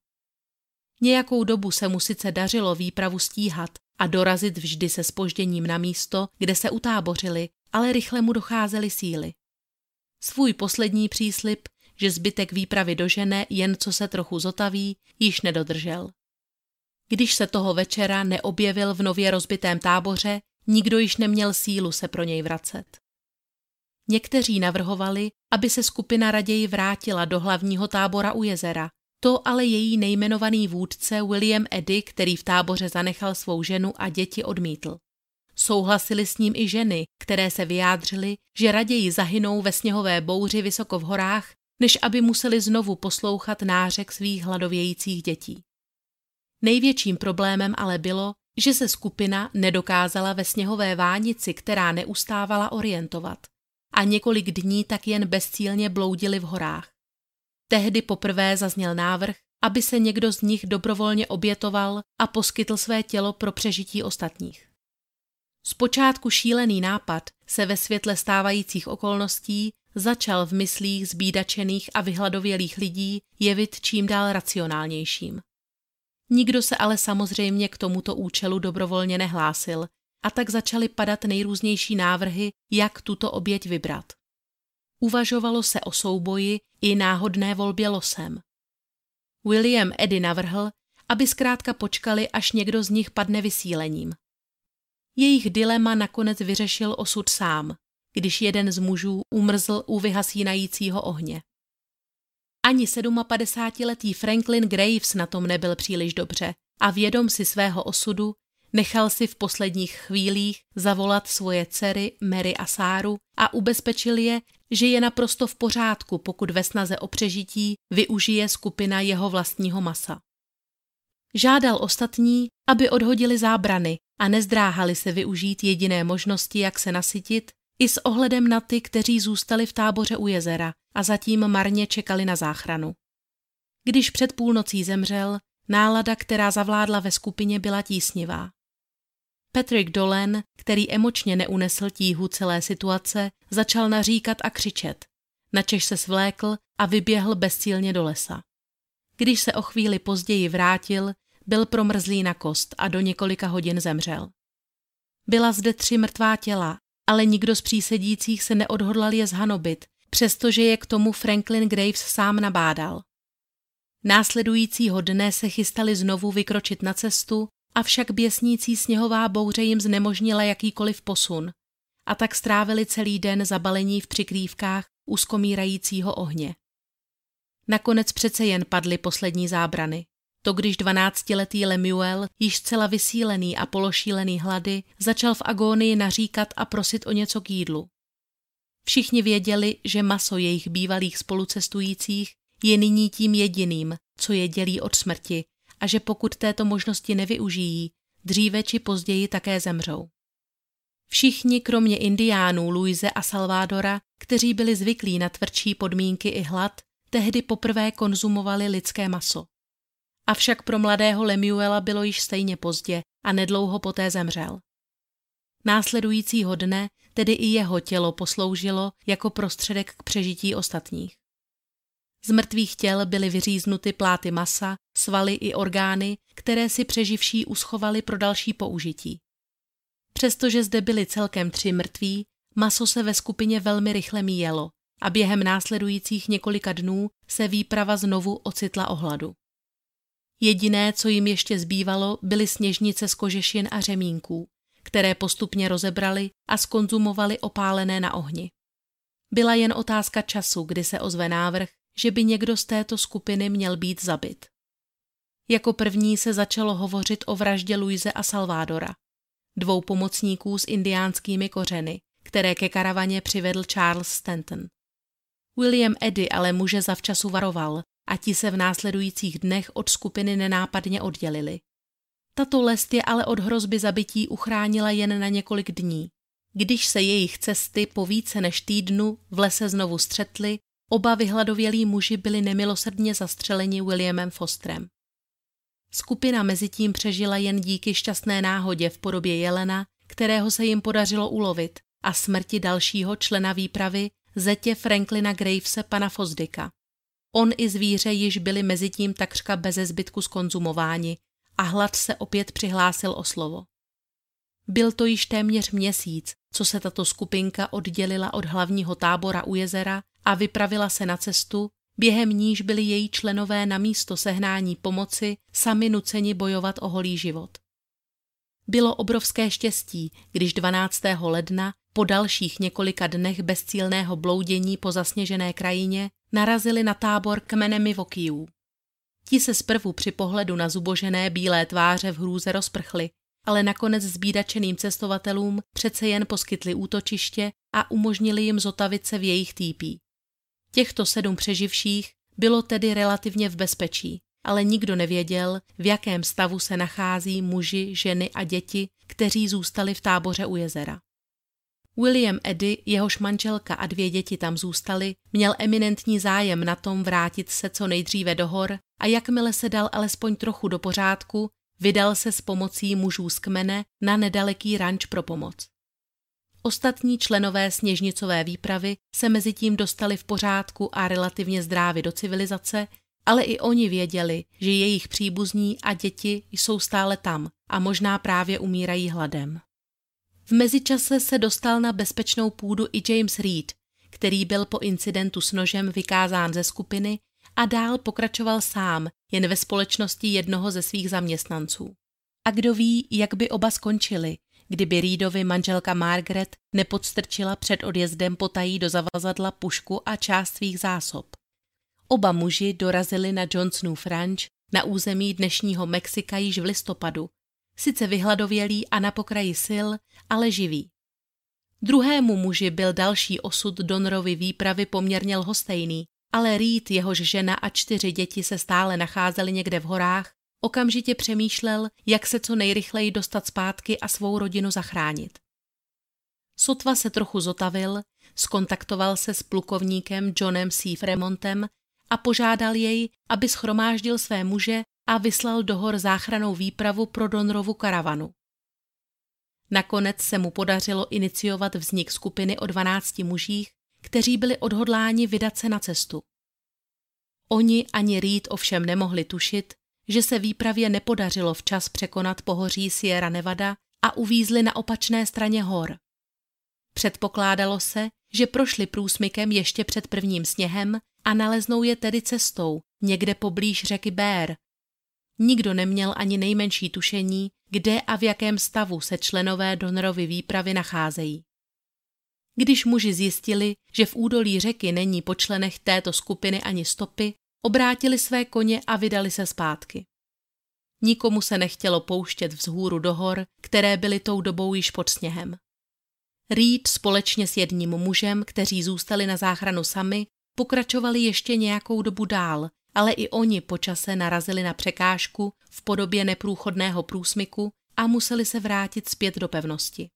Nějakou dobu se mu sice dařilo výpravu stíhat a dorazit vždy se spožděním na místo, kde se utábořili, ale rychle mu docházely síly. Svůj poslední příslip, že zbytek výpravy dožene jen co se trochu zotaví, již nedodržel. Když se toho večera neobjevil v nově rozbitém táboře, nikdo již neměl sílu se pro něj vracet. Někteří navrhovali, aby se skupina raději vrátila do hlavního tábora u jezera. To ale její nejmenovaný vůdce William Eddy, který v táboře zanechal svou ženu a děti, odmítl. Souhlasili s ním i ženy, které se vyjádřily, že raději zahynou ve sněhové bouři vysoko v horách, než aby museli znovu poslouchat nářek svých hladovějících dětí. Největším problémem ale bylo, že se skupina nedokázala ve sněhové vánici, která neustávala orientovat a několik dní tak jen bezcílně bloudili v horách. Tehdy poprvé zazněl návrh, aby se někdo z nich dobrovolně obětoval a poskytl své tělo pro přežití ostatních. Zpočátku šílený nápad se ve světle stávajících okolností začal v myslích zbídačených a vyhladovělých lidí jevit čím dál racionálnějším. Nikdo se ale samozřejmě k tomuto účelu dobrovolně nehlásil a tak začaly padat nejrůznější návrhy, jak tuto oběť vybrat. Uvažovalo se o souboji i náhodné volbě losem. William Eddy navrhl, aby zkrátka počkali, až někdo z nich padne vysílením. Jejich dilema nakonec vyřešil osud sám, když jeden z mužů umrzl u vyhasínajícího ohně. Ani 57-letý Franklin Graves na tom nebyl příliš dobře a vědom si svého osudu nechal si v posledních chvílích zavolat svoje dcery Mary a Sáru a ubezpečil je, že je naprosto v pořádku, pokud ve snaze o přežití využije skupina jeho vlastního masa. Žádal ostatní, aby odhodili zábrany a nezdráhali se využít jediné možnosti, jak se nasytit, i s ohledem na ty, kteří zůstali v táboře u jezera a zatím marně čekali na záchranu. Když před půlnocí zemřel, nálada, která zavládla ve skupině, byla tísnivá. Patrick Dolan, který emočně neunesl tíhu celé situace, začal naříkat a křičet. Načež se svlékl a vyběhl bezcílně do lesa. Když se o chvíli později vrátil, byl promrzlý na kost a do několika hodin zemřel. Byla zde tři mrtvá těla, ale nikdo z přísedících se neodhodlal je zhanobit, přestože je k tomu Franklin Graves sám nabádal. Následujícího dne se chystali znovu vykročit na cestu, avšak běsnící sněhová bouře jim znemožnila jakýkoliv posun a tak strávili celý den zabalení v přikrývkách u skomírajícího ohně. Nakonec přece jen padly poslední zábrany. To když dvanáctiletý Lemuel, již zcela vysílený a pološílený hlady, začal v agónii naříkat a prosit o něco k jídlu. Všichni věděli, že maso jejich bývalých spolucestujících je nyní tím jediným, co je dělí od smrti a že pokud této možnosti nevyužijí, dříve či později také zemřou. Všichni, kromě indiánů Luise a Salvadora, kteří byli zvyklí na tvrdší podmínky i hlad, tehdy poprvé konzumovali lidské maso. Avšak pro mladého Lemuela bylo již stejně pozdě a nedlouho poté zemřel. Následujícího dne tedy i jeho tělo posloužilo jako prostředek k přežití ostatních. Z mrtvých těl byly vyříznuty pláty masa, svaly i orgány, které si přeživší uschovali pro další použití. Přestože zde byli celkem tři mrtví, maso se ve skupině velmi rychle míjelo a během následujících několika dnů se výprava znovu ocitla ohladu. Jediné, co jim ještě zbývalo, byly sněžnice z kožešin a řemínků, které postupně rozebrali a skonzumovali opálené na ohni. Byla jen otázka času, kdy se ozve návrh, že by někdo z této skupiny měl být zabit. Jako první se začalo hovořit o vraždě Luise a Salvadora, dvou pomocníků s indiánskými kořeny, které ke karavaně přivedl Charles Stanton. William Eddy ale muže zavčasu varoval a ti se v následujících dnech od skupiny nenápadně oddělili. Tato lest je ale od hrozby zabití uchránila jen na několik dní. Když se jejich cesty po více než týdnu v lese znovu střetly, oba vyhladovělí muži byli nemilosrdně zastřeleni Williamem Fosterem. Skupina mezitím přežila jen díky šťastné náhodě v podobě jelena, kterého se jim podařilo ulovit, a smrti dalšího člena výpravy, zetě Franklina Gravese pana Fosdika. On i zvíře již byli mezitím takřka beze zbytku skonzumováni a hlad se opět přihlásil o slovo. Byl to již téměř měsíc, co se tato skupinka oddělila od hlavního tábora u jezera a vypravila se na cestu, během níž byli její členové na místo sehnání pomoci sami nuceni bojovat o holý život. Bylo obrovské štěstí, když 12. ledna po dalších několika dnech bezcílného bloudění po zasněžené krajině narazili na tábor kmenemi vokijů. Ti se zprvu při pohledu na zubožené bílé tváře v hrůze rozprchli, ale nakonec zbídačeným cestovatelům přece jen poskytli útočiště a umožnili jim zotavit se v jejich týpí. Těchto sedm přeživších bylo tedy relativně v bezpečí, ale nikdo nevěděl, v jakém stavu se nachází muži, ženy a děti, kteří zůstali v táboře u jezera. William Eddy, jehož manželka a dvě děti tam zůstali, měl eminentní zájem na tom vrátit se co nejdříve do hor a jakmile se dal alespoň trochu do pořádku, vydal se s pomocí mužů z kmene na nedaleký ranč pro pomoc. Ostatní členové sněžnicové výpravy se mezi tím dostali v pořádku a relativně zdrávy do civilizace, ale i oni věděli, že jejich příbuzní a děti jsou stále tam a možná právě umírají hladem. V mezičase se dostal na bezpečnou půdu i James Reed, který byl po incidentu s nožem vykázán ze skupiny a dál pokračoval sám, jen ve společnosti jednoho ze svých zaměstnanců. A kdo ví, jak by oba skončili, kdyby Reedovi manželka Margaret nepodstrčila před odjezdem potají do zavazadla pušku a část svých zásob. Oba muži dorazili na Johnsonův ranch na území dnešního Mexika již v listopadu sice vyhladovělý a na pokraji sil, ale živý. Druhému muži byl další osud Donrovy výpravy poměrně lhostejný, ale Reed, jehož žena a čtyři děti se stále nacházeli někde v horách, okamžitě přemýšlel, jak se co nejrychleji dostat zpátky a svou rodinu zachránit. Sotva se trochu zotavil, skontaktoval se s plukovníkem Johnem C. Fremontem a požádal jej, aby schromáždil své muže a vyslal do hor záchranou výpravu pro Donrovu karavanu. Nakonec se mu podařilo iniciovat vznik skupiny o 12 mužích, kteří byli odhodláni vydat se na cestu. Oni ani Reed ovšem nemohli tušit, že se výpravě nepodařilo včas překonat pohoří Sierra Nevada a uvízli na opačné straně hor. Předpokládalo se, že prošli průsmykem ještě před prvním sněhem a naleznou je tedy cestou, někde poblíž řeky Bér. Nikdo neměl ani nejmenší tušení, kde a v jakém stavu se členové Donnerovy výpravy nacházejí. Když muži zjistili, že v údolí řeky není po členech této skupiny ani stopy, obrátili své koně a vydali se zpátky. Nikomu se nechtělo pouštět vzhůru do hor, které byly tou dobou již pod sněhem. Reed společně s jedním mužem, kteří zůstali na záchranu sami, pokračovali ještě nějakou dobu dál, ale i oni počase narazili na překážku v podobě neprůchodného průsmyku a museli se vrátit zpět do pevnosti.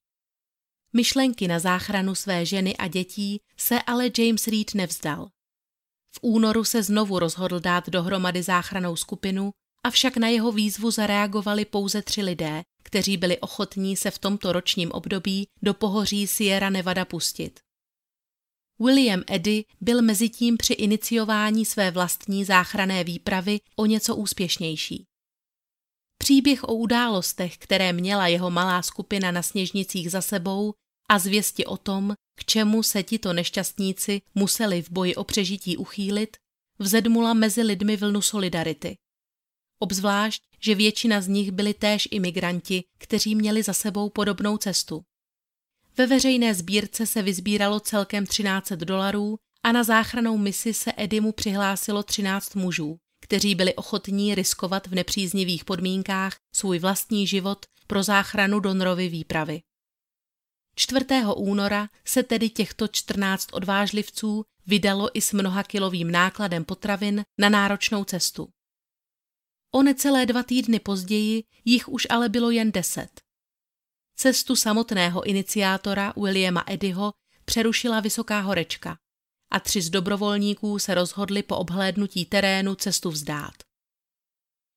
Myšlenky na záchranu své ženy a dětí se ale James Reed nevzdal. V únoru se znovu rozhodl dát dohromady záchranou skupinu, avšak na jeho výzvu zareagovali pouze tři lidé, kteří byli ochotní se v tomto ročním období do pohoří Sierra Nevada pustit. William Eddy byl mezitím při iniciování své vlastní záchrané výpravy o něco úspěšnější. Příběh o událostech, které měla jeho malá skupina na sněžnicích za sebou a zvěsti o tom, k čemu se tito nešťastníci museli v boji o přežití uchýlit, vzedmula mezi lidmi vlnu solidarity. Obzvlášť, že většina z nich byli též imigranti, kteří měli za sebou podobnou cestu. Ve veřejné sbírce se vyzbíralo celkem 13 dolarů a na záchranou misi se Edimu přihlásilo 13 mužů, kteří byli ochotní riskovat v nepříznivých podmínkách svůj vlastní život pro záchranu Donrovy výpravy. 4. února se tedy těchto 14 odvážlivců vydalo i s mnohakilovým nákladem potravin na náročnou cestu. O necelé dva týdny později jich už ale bylo jen deset. Cestu samotného iniciátora Williama Edyho přerušila vysoká horečka a tři z dobrovolníků se rozhodli po obhlédnutí terénu cestu vzdát.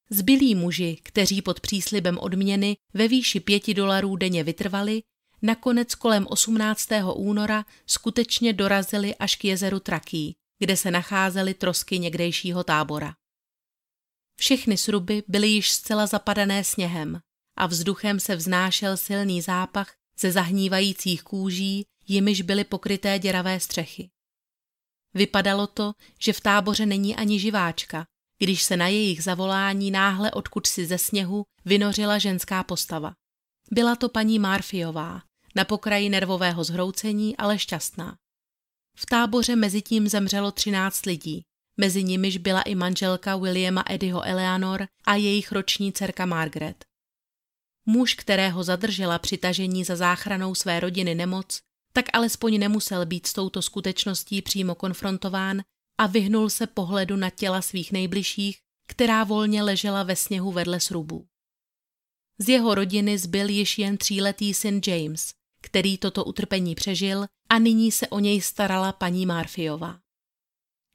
Zbylí muži, kteří pod příslibem odměny ve výši pěti dolarů denně vytrvali, nakonec kolem 18. února skutečně dorazili až k jezeru Traký, kde se nacházely trosky někdejšího tábora. Všechny sruby byly již zcela zapadané sněhem a vzduchem se vznášel silný zápach ze zahnívajících kůží, jimiž byly pokryté děravé střechy. Vypadalo to, že v táboře není ani živáčka, když se na jejich zavolání náhle odkud si ze sněhu vynořila ženská postava. Byla to paní Marfiová, na pokraji nervového zhroucení, ale šťastná. V táboře mezitím zemřelo 13 lidí, mezi nimiž byla i manželka Williama Eddieho Eleanor a jejich roční dcerka Margaret. Muž, kterého zadržela při tažení za záchranou své rodiny nemoc, tak alespoň nemusel být s touto skutečností přímo konfrontován a vyhnul se pohledu na těla svých nejbližších, která volně ležela ve sněhu vedle srubů. Z jeho rodiny zbyl již jen tříletý syn James, který toto utrpení přežil a nyní se o něj starala paní Marfiová.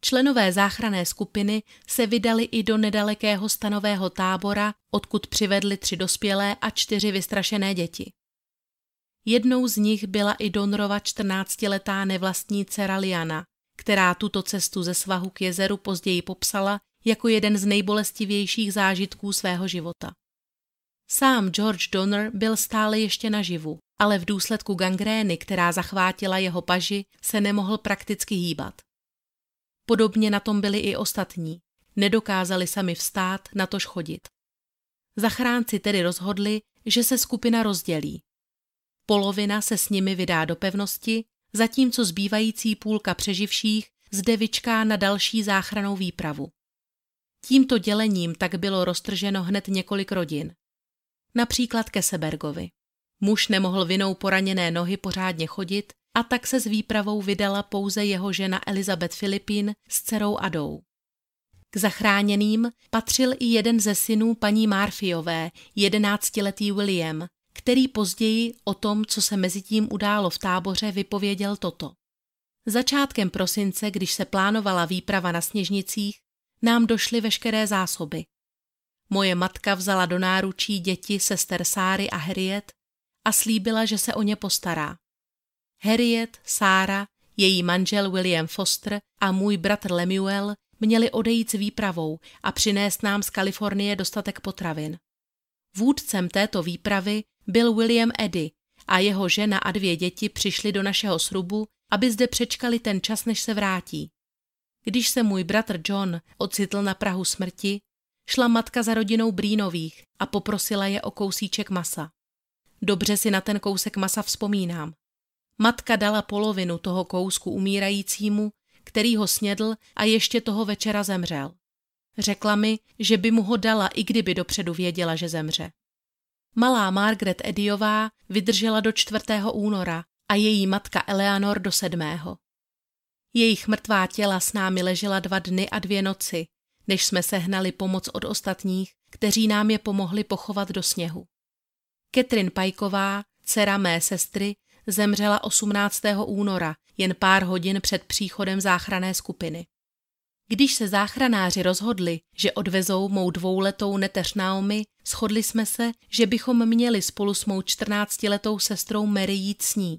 Členové záchrané skupiny se vydali i do nedalekého stanového tábora, odkud přivedli tři dospělé a čtyři vystrašené děti. Jednou z nich byla i Donrova 14-letá nevlastní dcera Liana, která tuto cestu ze svahu k jezeru později popsala jako jeden z nejbolestivějších zážitků svého života. Sám George Donner byl stále ještě naživu, ale v důsledku gangrény, která zachvátila jeho paži, se nemohl prakticky hýbat. Podobně na tom byli i ostatní. Nedokázali sami vstát, na tož chodit. Zachránci tedy rozhodli, že se skupina rozdělí. Polovina se s nimi vydá do pevnosti, zatímco zbývající půlka přeživších zde vyčká na další záchranou výpravu. Tímto dělením tak bylo roztrženo hned několik rodin. například Kesebergovi. Muž nemohl vinou poraněné nohy pořádně chodit a tak se s výpravou vydala pouze jeho žena Elizabeth Filipín s dcerou Adou. K zachráněným patřil i jeden ze synů paní Marfiové, jedenáctiletý William, který později o tom, co se mezi tím událo v táboře, vypověděl toto. Začátkem prosince, když se plánovala výprava na Sněžnicích, nám došly veškeré zásoby. Moje matka vzala do náručí děti sester Sáry a Harriet a slíbila, že se o ně postará. Harriet, Sára, její manžel William Foster a můj bratr Lemuel měli odejít s výpravou a přinést nám z Kalifornie dostatek potravin. Vůdcem této výpravy byl William Eddy a jeho žena a dvě děti přišli do našeho srubu, aby zde přečkali ten čas, než se vrátí. Když se můj bratr John ocitl na Prahu smrti, šla matka za rodinou Brínových a poprosila je o kousíček masa. Dobře si na ten kousek masa vzpomínám. Matka dala polovinu toho kousku umírajícímu, který ho snědl a ještě toho večera zemřel. Řekla mi, že by mu ho dala, i kdyby dopředu věděla, že zemře. Malá Margaret Ediová vydržela do 4. února a její matka Eleanor do 7. Jejich mrtvá těla s námi ležela dva dny a dvě noci, než jsme sehnali pomoc od ostatních, kteří nám je pomohli pochovat do sněhu. Ketrin Pajková, dcera mé sestry, zemřela 18. února, jen pár hodin před příchodem záchrané skupiny. Když se záchranáři rozhodli, že odvezou mou dvouletou neteř Naomi, shodli jsme se, že bychom měli spolu s mou 14-letou sestrou Mary jít s ní.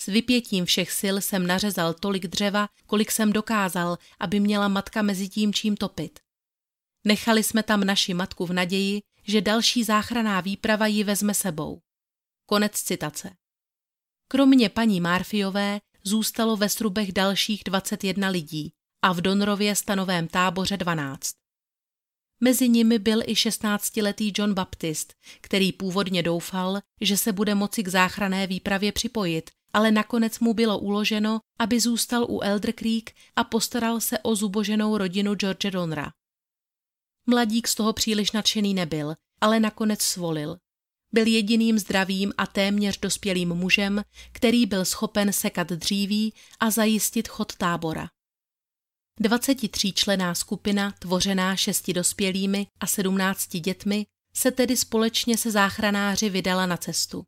S vypětím všech sil jsem nařezal tolik dřeva, kolik jsem dokázal, aby měla matka mezi tím čím topit. Nechali jsme tam naši matku v naději, že další záchraná výprava ji vezme sebou. Konec citace. Kromě paní Marfiové zůstalo ve Srubech dalších 21 lidí a v Donrově stanovém táboře 12. Mezi nimi byl i 16-letý John Baptist, který původně doufal, že se bude moci k záchrané výpravě připojit, ale nakonec mu bylo uloženo, aby zůstal u Elder Creek a postaral se o zuboženou rodinu George Donra. Mladík z toho příliš nadšený nebyl, ale nakonec svolil. Byl jediným zdravým a téměř dospělým mužem, který byl schopen sekat dříví a zajistit chod tábora. 23 člená skupina, tvořená šesti dospělými a sedmnácti dětmi, se tedy společně se záchranáři vydala na cestu.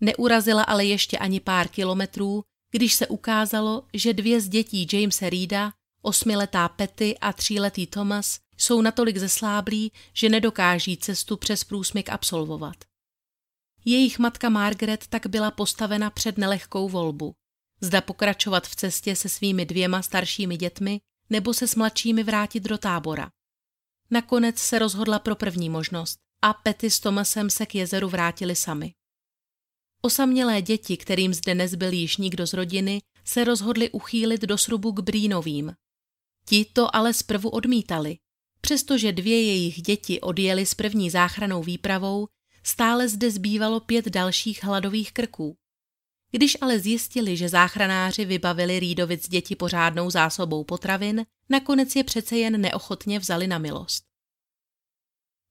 Neurazila ale ještě ani pár kilometrů, když se ukázalo, že dvě z dětí Jamesa Reeda, osmiletá Petty a tříletý Thomas, jsou natolik zesláblí, že nedokáží cestu přes průsmyk absolvovat. Jejich matka Margaret tak byla postavena před nelehkou volbu. Zda pokračovat v cestě se svými dvěma staršími dětmi nebo se s mladšími vrátit do tábora. Nakonec se rozhodla pro první možnost a Petty s Thomasem se k jezeru vrátili sami. Osamělé děti, kterým zde nezbyl již nikdo z rodiny, se rozhodli uchýlit do srubu k Brýnovým. Ti to ale zprvu odmítali. Přestože dvě jejich děti odjeli s první záchranou výpravou, stále zde zbývalo pět dalších hladových krků. Když ale zjistili, že záchranáři vybavili Rýdovic děti pořádnou zásobou potravin, nakonec je přece jen neochotně vzali na milost.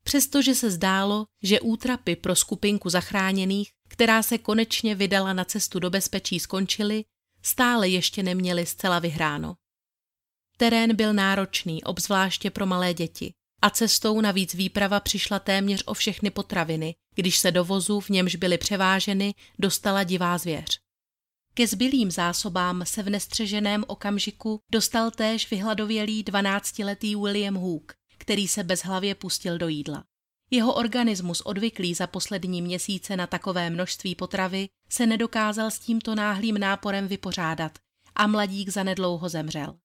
Přestože se zdálo, že útrapy pro skupinku zachráněných, která se konečně vydala na cestu do bezpečí, skončily, stále ještě neměli zcela vyhráno. Terén byl náročný, obzvláště pro malé děti. A cestou navíc výprava přišla téměř o všechny potraviny, když se do vozu, v němž byly převáženy, dostala divá zvěř. Ke zbylým zásobám se v nestřeženém okamžiku dostal též vyhladovělý dvanáctiletý William Hook, který se bezhlavě pustil do jídla. Jeho organismus odvyklý za poslední měsíce na takové množství potravy se nedokázal s tímto náhlým náporem vypořádat a mladík zanedlouho zemřel.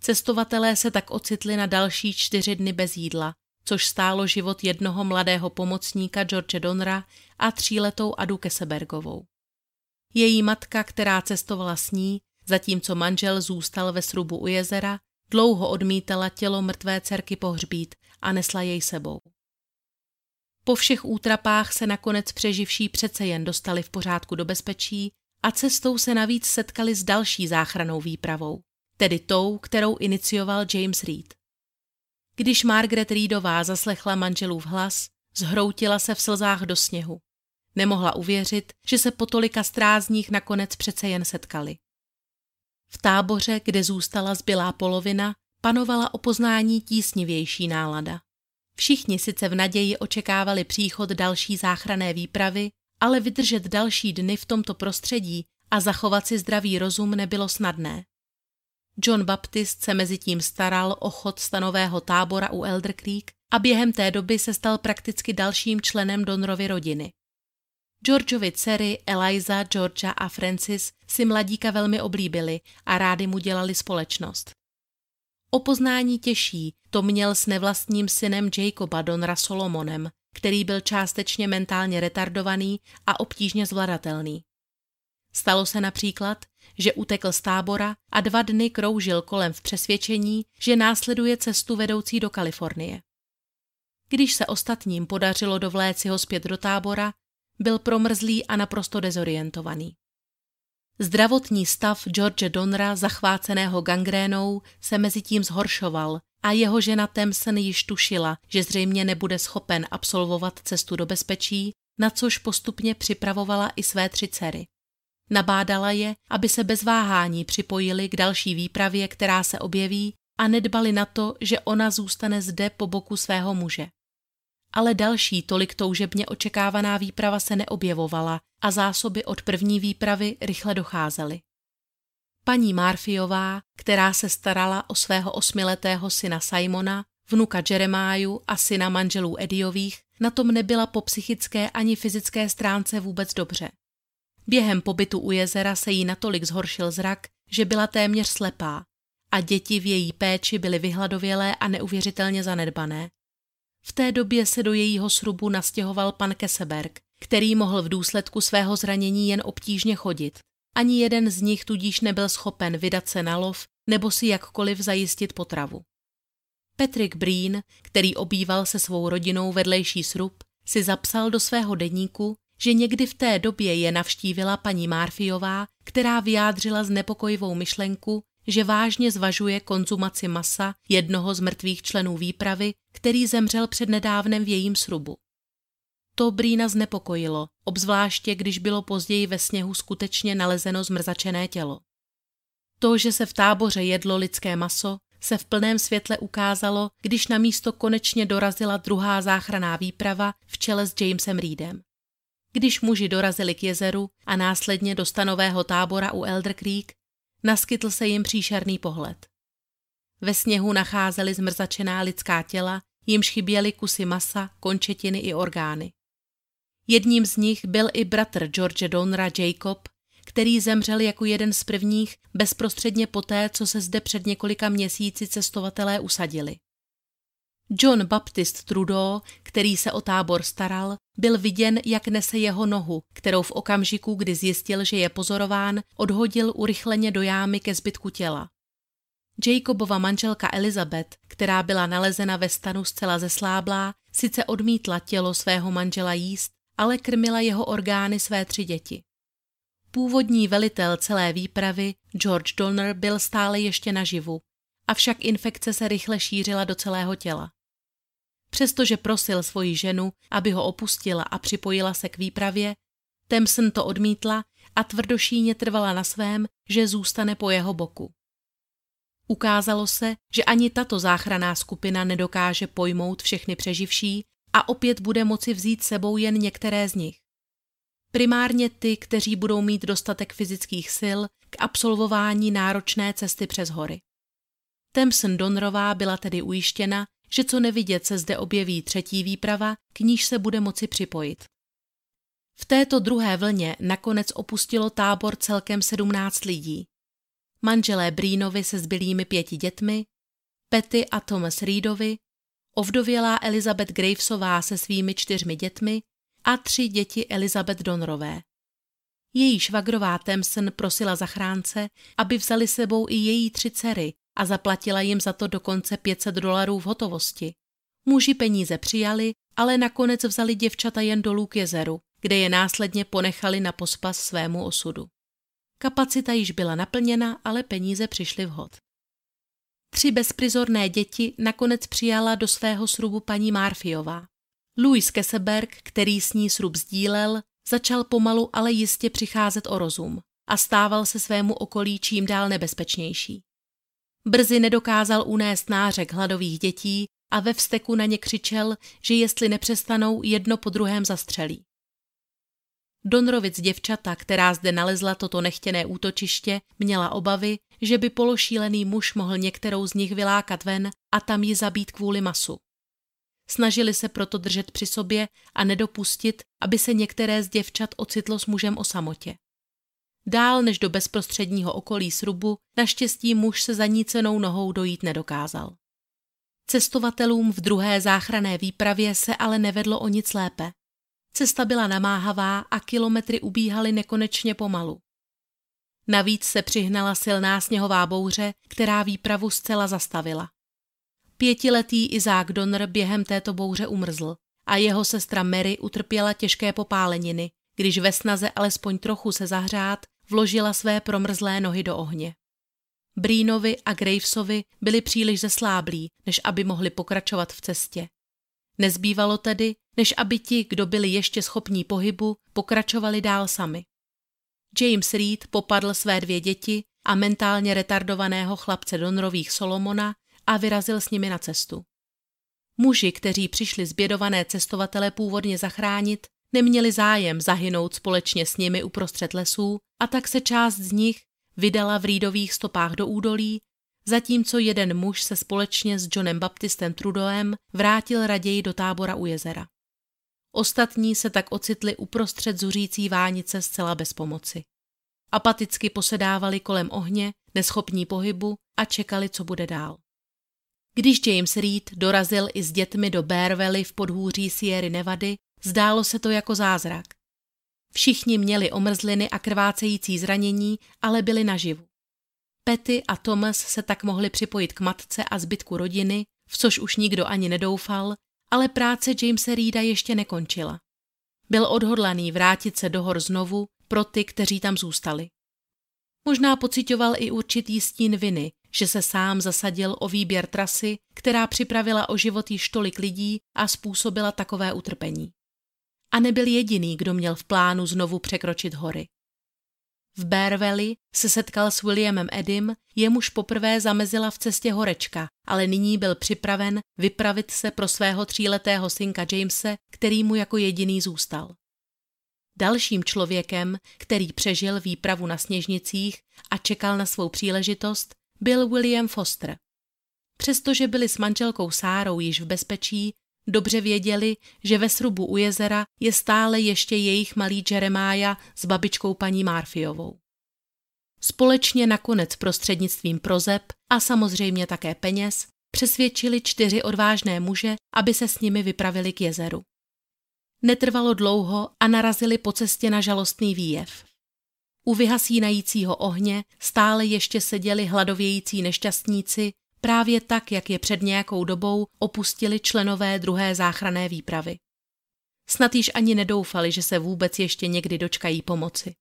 Cestovatelé se tak ocitli na další čtyři dny bez jídla, což stálo život jednoho mladého pomocníka George Donra a tříletou Adu Kesebergovou. Její matka, která cestovala s ní, zatímco manžel zůstal ve srubu u jezera, dlouho odmítala tělo mrtvé dcerky pohřbít a nesla jej sebou. Po všech útrapách se nakonec přeživší přece jen dostali v pořádku do bezpečí a cestou se navíc setkali s další záchranou výpravou tedy tou, kterou inicioval James Reed. Když Margaret Reedová zaslechla manželův hlas, Zhroutila se v slzách do sněhu. Nemohla uvěřit, že se po tolika strázních nakonec přece jen setkali. V táboře, kde zůstala zbylá polovina, panovala o poznání tísnivější nálada. Všichni sice v naději očekávali příchod další záchrané výpravy, ale vydržet další dny v tomto prostředí a zachovat si zdravý rozum nebylo snadné. John Baptist se mezi tím staral o chod stanového tábora u Elder Creek a během té doby se stal prakticky dalším členem Donrovy rodiny. Georgeovi dcery Eliza, Georgia a Francis si mladíka velmi oblíbili a rádi mu dělali společnost. O poznání těžší to měl s nevlastním synem Jacoba Donra Solomonem, který byl částečně mentálně retardovaný a obtížně zvladatelný. Stalo se například, že utekl z tábora a dva dny kroužil kolem v přesvědčení, že následuje cestu vedoucí do Kalifornie. Když se ostatním podařilo dovléci ho zpět do tábora, byl promrzlý a naprosto dezorientovaný. Zdravotní stav George Donra, zachváceného gangrénou, se mezi tím zhoršoval a jeho žena Temsen již tušila, že zřejmě nebude schopen absolvovat cestu do bezpečí, na což postupně připravovala i své tři dcery. Nabádala je, aby se bez váhání připojili k další výpravě, která se objeví, a nedbali na to, že ona zůstane zde po boku svého muže. Ale další tolik toužebně očekávaná výprava se neobjevovala a zásoby od první výpravy rychle docházely. Paní Marfiová, která se starala o svého osmiletého syna Simona, vnuka Jeremáju a syna manželů Ediových, na tom nebyla po psychické ani fyzické stránce vůbec dobře. Během pobytu u jezera se jí natolik zhoršil zrak, že byla téměř slepá a děti v její péči byly vyhladovělé a neuvěřitelně zanedbané. V té době se do jejího srubu nastěhoval pan Keseberg, který mohl v důsledku svého zranění jen obtížně chodit. Ani jeden z nich tudíž nebyl schopen vydat se na lov nebo si jakkoliv zajistit potravu. Patrick Breen, který obýval se svou rodinou vedlejší srub, si zapsal do svého deníku, že někdy v té době je navštívila paní Marfiová, která vyjádřila znepokojivou myšlenku, že vážně zvažuje konzumaci masa jednoho z mrtvých členů výpravy, který zemřel přednedávnem v jejím srubu. To Brýna znepokojilo, obzvláště když bylo později ve sněhu skutečně nalezeno zmrzačené tělo. To, že se v táboře jedlo lidské maso, se v plném světle ukázalo, když na místo konečně dorazila druhá záchraná výprava v čele s Jamesem Reedem. Když muži dorazili k jezeru a následně do stanového tábora u Elder Creek, naskytl se jim příšerný pohled. Ve sněhu nacházeli zmrzačená lidská těla, jimž chyběly kusy masa, končetiny i orgány. Jedním z nich byl i bratr George Donra Jacob, který zemřel jako jeden z prvních bezprostředně poté, co se zde před několika měsíci cestovatelé usadili. John Baptist Trudeau, který se o tábor staral, byl viděn, jak nese jeho nohu, kterou v okamžiku, kdy zjistil, že je pozorován, odhodil urychleně do jámy ke zbytku těla. Jacobova manželka Elizabeth, která byla nalezena ve stanu zcela zesláblá, sice odmítla tělo svého manžela jíst, ale krmila jeho orgány své tři děti. Původní velitel celé výpravy, George Donner, byl stále ještě naživu, avšak infekce se rychle šířila do celého těla. Přestože prosil svoji ženu, aby ho opustila a připojila se k výpravě, Temson to odmítla a tvrdošíně trvala na svém, že zůstane po jeho boku. Ukázalo se, že ani tato záchraná skupina nedokáže pojmout všechny přeživší a opět bude moci vzít sebou jen některé z nich. Primárně ty, kteří budou mít dostatek fyzických sil k absolvování náročné cesty přes hory. Temson Donrová byla tedy ujištěna, že co nevidět se zde objeví třetí výprava, k níž se bude moci připojit. V této druhé vlně nakonec opustilo tábor celkem 17 lidí. Manželé Brínovi se zbylými pěti dětmi, Petty a Thomas Reedovi, ovdovělá Elizabeth Gravesová se svými čtyřmi dětmi a tři děti Elizabeth Donrové. Její švagrová Temson prosila zachránce, aby vzali sebou i její tři dcery a zaplatila jim za to dokonce 500 dolarů v hotovosti. Muži peníze přijali, ale nakonec vzali děvčata jen dolů k jezeru, kde je následně ponechali na pospas svému osudu. Kapacita již byla naplněna, ale peníze přišly vhod. Tři bezprizorné děti nakonec přijala do svého srubu paní Marfiová. Louis Keseberg, který s ní srub sdílel, začal pomalu ale jistě přicházet o rozum a stával se svému okolí čím dál nebezpečnější. Brzy nedokázal unést nářek hladových dětí a ve vsteku na ně křičel, že jestli nepřestanou, jedno po druhém zastřelí. Donrovic děvčata, která zde nalezla toto nechtěné útočiště, měla obavy, že by pološílený muž mohl některou z nich vylákat ven a tam ji zabít kvůli masu. Snažili se proto držet při sobě a nedopustit, aby se některé z děvčat ocitlo s mužem o samotě. Dál než do bezprostředního okolí srubu, naštěstí muž se zanícenou nohou dojít nedokázal. Cestovatelům v druhé záchrané výpravě se ale nevedlo o nic lépe. Cesta byla namáhavá a kilometry ubíhaly nekonečně pomalu. Navíc se přihnala silná sněhová bouře, která výpravu zcela zastavila. Pětiletý Izák Donner během této bouře umrzl a jeho sestra Mary utrpěla těžké popáleniny, když ve snaze alespoň trochu se zahřát, vložila své promrzlé nohy do ohně. Brínovi a Gravesovi byli příliš zesláblí, než aby mohli pokračovat v cestě. Nezbývalo tedy, než aby ti, kdo byli ještě schopní pohybu, pokračovali dál sami. James Reed popadl své dvě děti a mentálně retardovaného chlapce Donrových Solomona a vyrazil s nimi na cestu. Muži, kteří přišli zbědované cestovatele původně zachránit, neměli zájem zahynout společně s nimi uprostřed lesů a tak se část z nich vydala v rýdových stopách do údolí, zatímco jeden muž se společně s Johnem Baptistem Trudoem vrátil raději do tábora u jezera. Ostatní se tak ocitli uprostřed zuřící vánice zcela bez pomoci. Apaticky posedávali kolem ohně, neschopní pohybu a čekali, co bude dál. Když James Reed dorazil i s dětmi do Bear Valley v podhůří Sierry Nevady, zdálo se to jako zázrak. Všichni měli omrzliny a krvácející zranění, ale byli naživu. Petty a Thomas se tak mohli připojit k matce a zbytku rodiny, v což už nikdo ani nedoufal, ale práce Jamesa Reeda ještě nekončila. Byl odhodlaný vrátit se do hor znovu pro ty, kteří tam zůstali. Možná pocitoval i určitý stín viny, že se sám zasadil o výběr trasy, která připravila o život již tolik lidí a způsobila takové utrpení. A nebyl jediný, kdo měl v plánu znovu překročit hory. V Bear Valley se setkal s Williamem Edim, jemuž poprvé zamezila v cestě horečka, ale nyní byl připraven vypravit se pro svého tříletého synka Jamese, který mu jako jediný zůstal. Dalším člověkem, který přežil výpravu na sněžnicích a čekal na svou příležitost, byl William Foster. Přestože byli s manželkou Sárou již v bezpečí, dobře věděli, že ve srubu u jezera je stále ještě jejich malý Jeremiah s babičkou paní Marfiovou. Společně nakonec prostřednictvím prozeb a samozřejmě také peněz přesvědčili čtyři odvážné muže, aby se s nimi vypravili k jezeru. Netrvalo dlouho a narazili po cestě na žalostný výjev. U vyhasínajícího ohně stále ještě seděli hladovějící nešťastníci, právě tak, jak je před nějakou dobou opustili členové druhé záchrané výpravy. Snad již ani nedoufali, že se vůbec ještě někdy dočkají pomoci.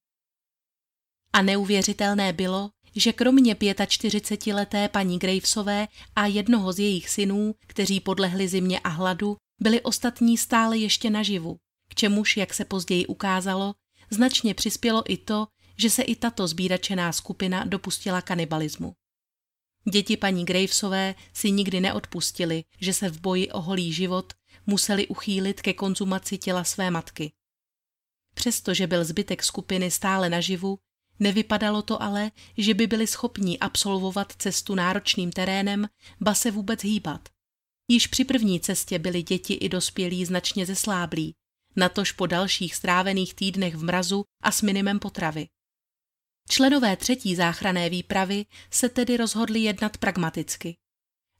A neuvěřitelné bylo, že kromě 45-leté paní Gravesové a jednoho z jejich synů, kteří podlehli zimě a hladu, byli ostatní stále ještě naživu, k čemuž, jak se později ukázalo, značně přispělo i to, že se i tato zbíračená skupina dopustila kanibalismu. Děti paní Gravesové si nikdy neodpustili, že se v boji o holý život museli uchýlit ke konzumaci těla své matky. Přestože byl zbytek skupiny stále naživu, nevypadalo to ale, že by byli schopni absolvovat cestu náročným terénem, ba se vůbec hýbat. Již při první cestě byli děti i dospělí značně zesláblí, natož po dalších strávených týdnech v mrazu a s minimem potravy. Členové třetí záchrané výpravy se tedy rozhodli jednat pragmaticky.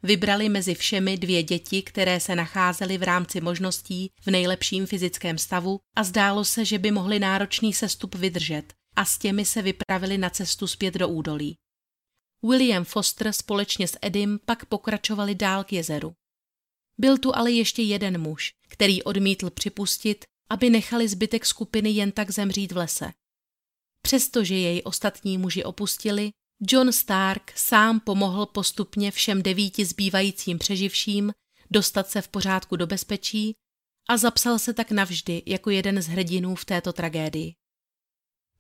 Vybrali mezi všemi dvě děti, které se nacházely v rámci možností v nejlepším fyzickém stavu a zdálo se, že by mohli náročný sestup vydržet a s těmi se vypravili na cestu zpět do údolí. William Foster společně s Edim pak pokračovali dál k jezeru. Byl tu ale ještě jeden muž, který odmítl připustit, aby nechali zbytek skupiny jen tak zemřít v lese. Přestože jej ostatní muži opustili, John Stark sám pomohl postupně všem devíti zbývajícím přeživším dostat se v pořádku do bezpečí a zapsal se tak navždy jako jeden z hrdinů v této tragédii.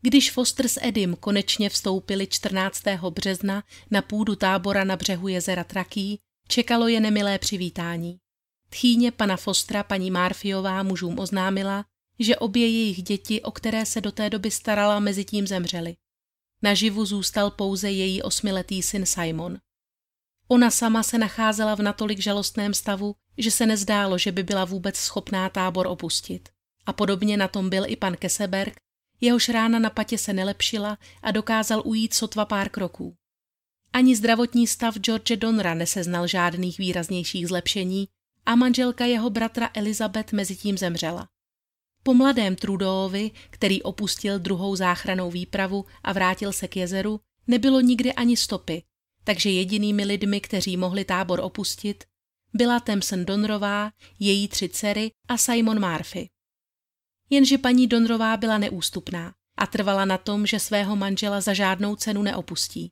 Když Foster s Edim konečně vstoupili 14. března na půdu tábora na břehu jezera Traký, čekalo je nemilé přivítání. Tchýně pana Fostra paní Marfiová mužům oznámila, že obě jejich děti, o které se do té doby starala, mezi tím zemřely. Naživu zůstal pouze její osmiletý syn Simon. Ona sama se nacházela v natolik žalostném stavu, že se nezdálo, že by byla vůbec schopná tábor opustit. A podobně na tom byl i pan Keseberg, jehož rána na patě se nelepšila a dokázal ujít sotva pár kroků. Ani zdravotní stav George Donra neseznal žádných výraznějších zlepšení a manželka jeho bratra Elizabeth mezitím zemřela. Po mladém Trudoovi, který opustil druhou záchranou výpravu a vrátil se k jezeru, nebylo nikdy ani stopy, takže jedinými lidmi, kteří mohli tábor opustit, byla Temson Donrová, její tři dcery a Simon Murphy. Jenže paní Donrová byla neústupná a trvala na tom, že svého manžela za žádnou cenu neopustí.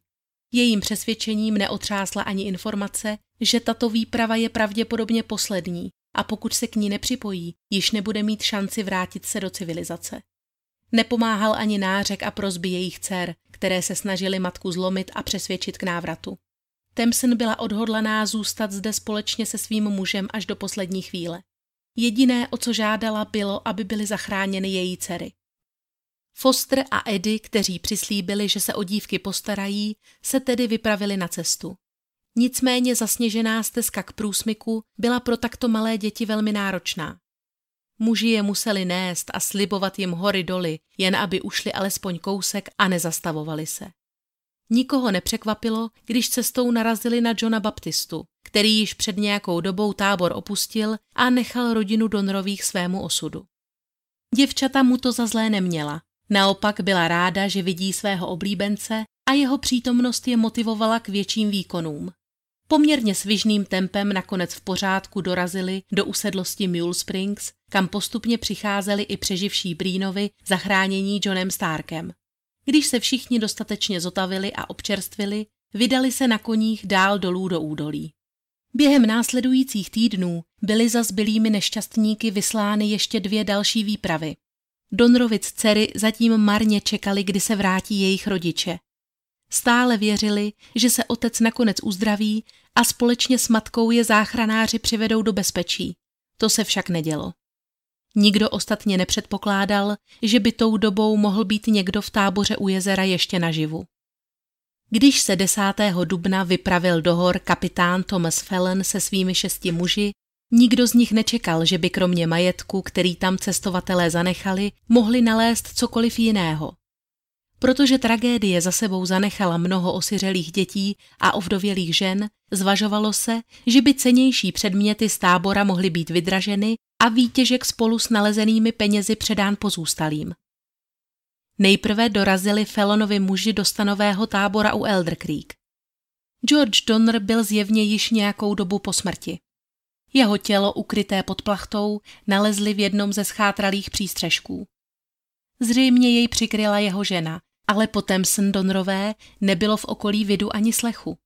Jejím přesvědčením neotřásla ani informace, že tato výprava je pravděpodobně poslední a pokud se k ní nepřipojí, již nebude mít šanci vrátit se do civilizace. Nepomáhal ani nářek a prozby jejich dcer, které se snažili matku zlomit a přesvědčit k návratu. Temson byla odhodlaná zůstat zde společně se svým mužem až do poslední chvíle. Jediné, o co žádala, bylo, aby byly zachráněny její dcery. Foster a Eddie, kteří přislíbili, že se o dívky postarají, se tedy vypravili na cestu. Nicméně zasněžená stezka k průsmyku byla pro takto malé děti velmi náročná. Muži je museli nést a slibovat jim hory doly, jen aby ušli alespoň kousek a nezastavovali se. Nikoho nepřekvapilo, když cestou narazili na Johna Baptistu, který již před nějakou dobou tábor opustil a nechal rodinu Donrových svému osudu. Děvčata mu to za zlé neměla. Naopak byla ráda, že vidí svého oblíbence a jeho přítomnost je motivovala k větším výkonům. Poměrně svižným tempem nakonec v pořádku dorazili do usedlosti Mule Springs, kam postupně přicházeli i přeživší Brínovi zachránění Johnem Starkem. Když se všichni dostatečně zotavili a občerstvili, vydali se na koních dál dolů do údolí. Během následujících týdnů byly za zbylými nešťastníky vyslány ještě dvě další výpravy. Donrovic dcery zatím marně čekali, kdy se vrátí jejich rodiče. Stále věřili, že se otec nakonec uzdraví a společně s matkou je záchranáři přivedou do bezpečí. To se však nedělo. Nikdo ostatně nepředpokládal, že by tou dobou mohl být někdo v táboře u jezera ještě naživu. Když se 10. dubna vypravil do hor kapitán Thomas Fallon se svými šesti muži, nikdo z nich nečekal, že by kromě majetku, který tam cestovatelé zanechali, mohli nalézt cokoliv jiného. Protože tragédie za sebou zanechala mnoho osiřelých dětí a ovdovělých žen, zvažovalo se, že by cenější předměty z tábora mohly být vydraženy a výtěžek spolu s nalezenými penězi předán pozůstalým. Nejprve dorazili Felonovi muži do stanového tábora u Elder Creek. George Donner byl zjevně již nějakou dobu po smrti. Jeho tělo, ukryté pod plachtou, nalezli v jednom ze schátralých přístřežků. Zřejmě jej přikryla jeho žena, ale po Thompson Donrové nebylo v okolí vidu ani slechu.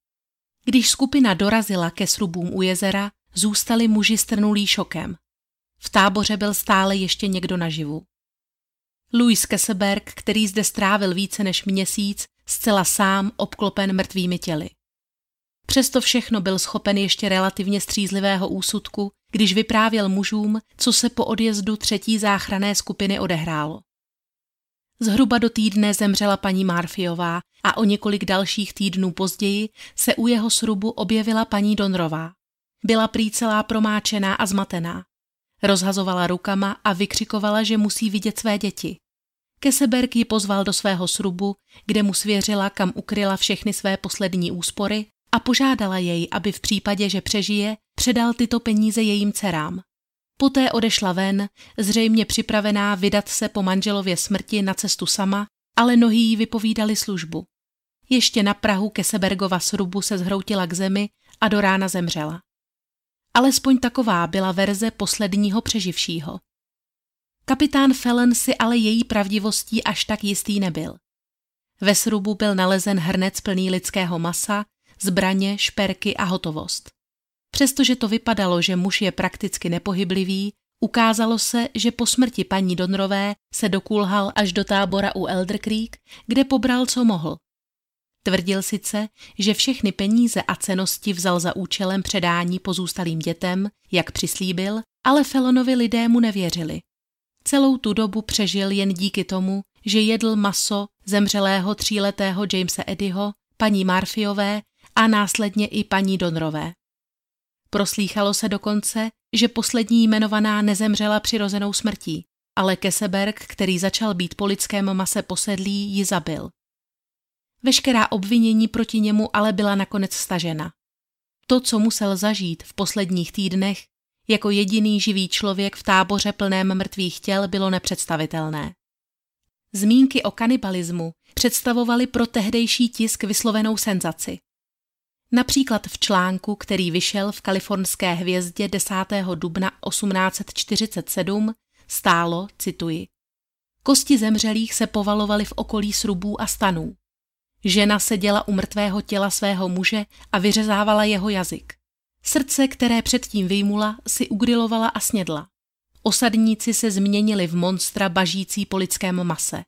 Když skupina dorazila ke srubům u jezera, zůstali muži strnulí šokem. V táboře byl stále ještě někdo naživu. Louis Kesseberg, který zde strávil více než měsíc, zcela sám obklopen mrtvými těly. Přesto všechno byl schopen ještě relativně střízlivého úsudku, když vyprávěl mužům, co se po odjezdu třetí záchrané skupiny odehrálo. Zhruba do týdne zemřela paní Marfiová a o několik dalších týdnů později se u jeho srubu objevila paní Donrová. Byla prý celá promáčená a zmatená. Rozhazovala rukama a vykřikovala, že musí vidět své děti. Keseberg ji pozval do svého srubu, kde mu svěřila, kam ukryla všechny své poslední úspory a požádala jej, aby v případě, že přežije, předal tyto peníze jejím dcerám. Poté odešla ven, zřejmě připravená vydat se po manželově smrti na cestu sama, ale nohy jí vypovídali službu. Ještě na Prahu Kesebergova srubu se zhroutila k zemi a do rána zemřela. Alespoň taková byla verze posledního přeživšího. Kapitán Fellen si ale její pravdivostí až tak jistý nebyl. Ve srubu byl nalezen hrnec plný lidského masa, zbraně, šperky a hotovost. Přestože to vypadalo, že muž je prakticky nepohyblivý, Ukázalo se, že po smrti paní Donrové se dokulhal až do tábora u Elder Creek, kde pobral, co mohl. Tvrdil sice, že všechny peníze a cenosti vzal za účelem předání pozůstalým dětem, jak přislíbil, ale Felonovi lidé mu nevěřili. Celou tu dobu přežil jen díky tomu, že jedl maso zemřelého tříletého Jamesa Edyho, paní Marfiové a následně i paní Donrové. Proslýchalo se dokonce, že poslední jmenovaná nezemřela přirozenou smrtí, ale Keseberg, který začal být po lidském mase posedlý, ji zabil. Veškerá obvinění proti němu ale byla nakonec stažena. To, co musel zažít v posledních týdnech, jako jediný živý člověk v táboře plném mrtvých těl bylo nepředstavitelné. Zmínky o kanibalismu představovaly pro tehdejší tisk vyslovenou senzaci. Například v článku, který vyšel v kalifornské hvězdě 10. dubna 1847, stálo, cituji, Kosti zemřelých se povalovaly v okolí srubů a stanů. Žena seděla u mrtvého těla svého muže a vyřezávala jeho jazyk. Srdce, které předtím vyjmula, si ugrilovala a snědla. Osadníci se změnili v monstra bažící po lidském mase.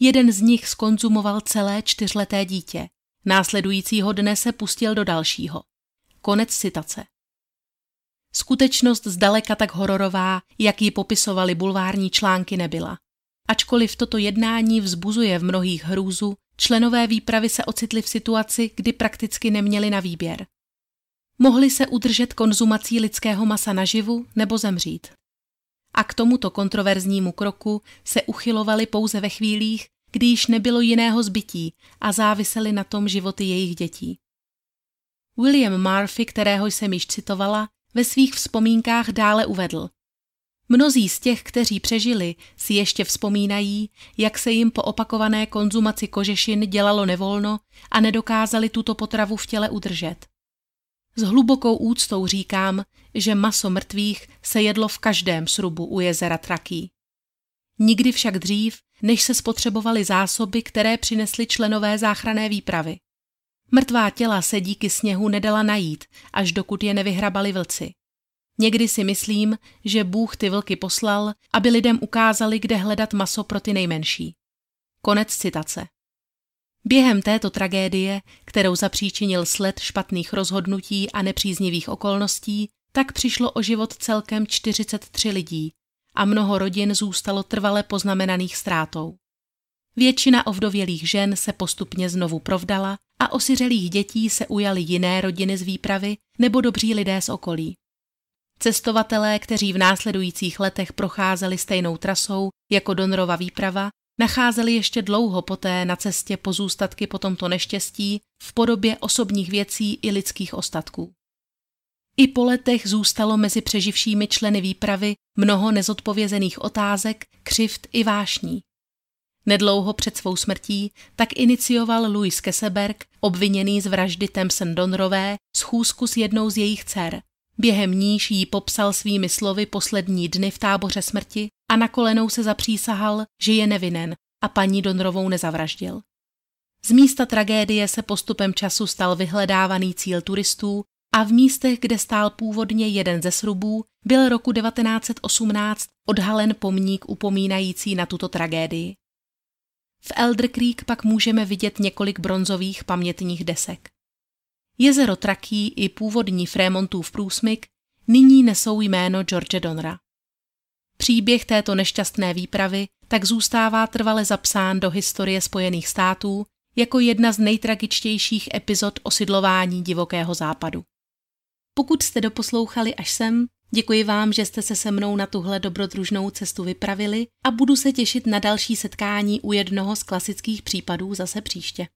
Jeden z nich skonzumoval celé čtyřleté dítě. Následujícího dne se pustil do dalšího. Konec citace. Skutečnost zdaleka tak hororová, jak ji popisovali bulvární články, nebyla. Ačkoliv toto jednání vzbuzuje v mnohých hrůzu, členové výpravy se ocitli v situaci, kdy prakticky neměli na výběr. Mohli se udržet konzumací lidského masa naživu nebo zemřít. A k tomuto kontroverznímu kroku se uchylovali pouze ve chvílích, kdy již nebylo jiného zbytí a závisely na tom životy jejich dětí. William Murphy, kterého jsem již citovala, ve svých vzpomínkách dále uvedl. Mnozí z těch, kteří přežili, si ještě vzpomínají, jak se jim po opakované konzumaci kožešin dělalo nevolno a nedokázali tuto potravu v těle udržet. S hlubokou úctou říkám, že maso mrtvých se jedlo v každém srubu u jezera Traký. Nikdy však dřív, než se spotřebovaly zásoby, které přinesly členové záchrané výpravy. Mrtvá těla se díky sněhu nedala najít, až dokud je nevyhrabali vlci. Někdy si myslím, že Bůh ty vlky poslal, aby lidem ukázali, kde hledat maso pro ty nejmenší. Konec citace. Během této tragédie, kterou zapříčinil sled špatných rozhodnutí a nepříznivých okolností, tak přišlo o život celkem 43 lidí a mnoho rodin zůstalo trvale poznamenaných ztrátou. Většina ovdovělých žen se postupně znovu provdala a osiřelých dětí se ujali jiné rodiny z výpravy nebo dobří lidé z okolí. Cestovatelé, kteří v následujících letech procházeli stejnou trasou jako Donrova výprava, nacházeli ještě dlouho poté na cestě pozůstatky po tomto neštěstí v podobě osobních věcí i lidských ostatků. I po letech zůstalo mezi přeživšími členy výpravy mnoho nezodpovězených otázek, křivt i vášní. Nedlouho před svou smrtí tak inicioval Louis Keseberg, obviněný z vraždy Thompson Donrové, schůzku s jednou z jejich dcer. Během níž jí popsal svými slovy poslední dny v táboře smrti a na kolenou se zapřísahal, že je nevinen a paní Donrovou nezavraždil. Z místa tragédie se postupem času stal vyhledávaný cíl turistů a v místech, kde stál původně jeden ze srubů, byl roku 1918 odhalen pomník upomínající na tuto tragédii. V Elder Creek pak můžeme vidět několik bronzových pamětních desek. Jezero Traký i původní Frémontův průsmyk nyní nesou jméno George Donra. Příběh této nešťastné výpravy tak zůstává trvale zapsán do historie Spojených států jako jedna z nejtragičtějších epizod osidlování divokého západu. Pokud jste doposlouchali až sem, děkuji vám, že jste se se mnou na tuhle dobrodružnou cestu vypravili a budu se těšit na další setkání u jednoho z klasických případů zase příště.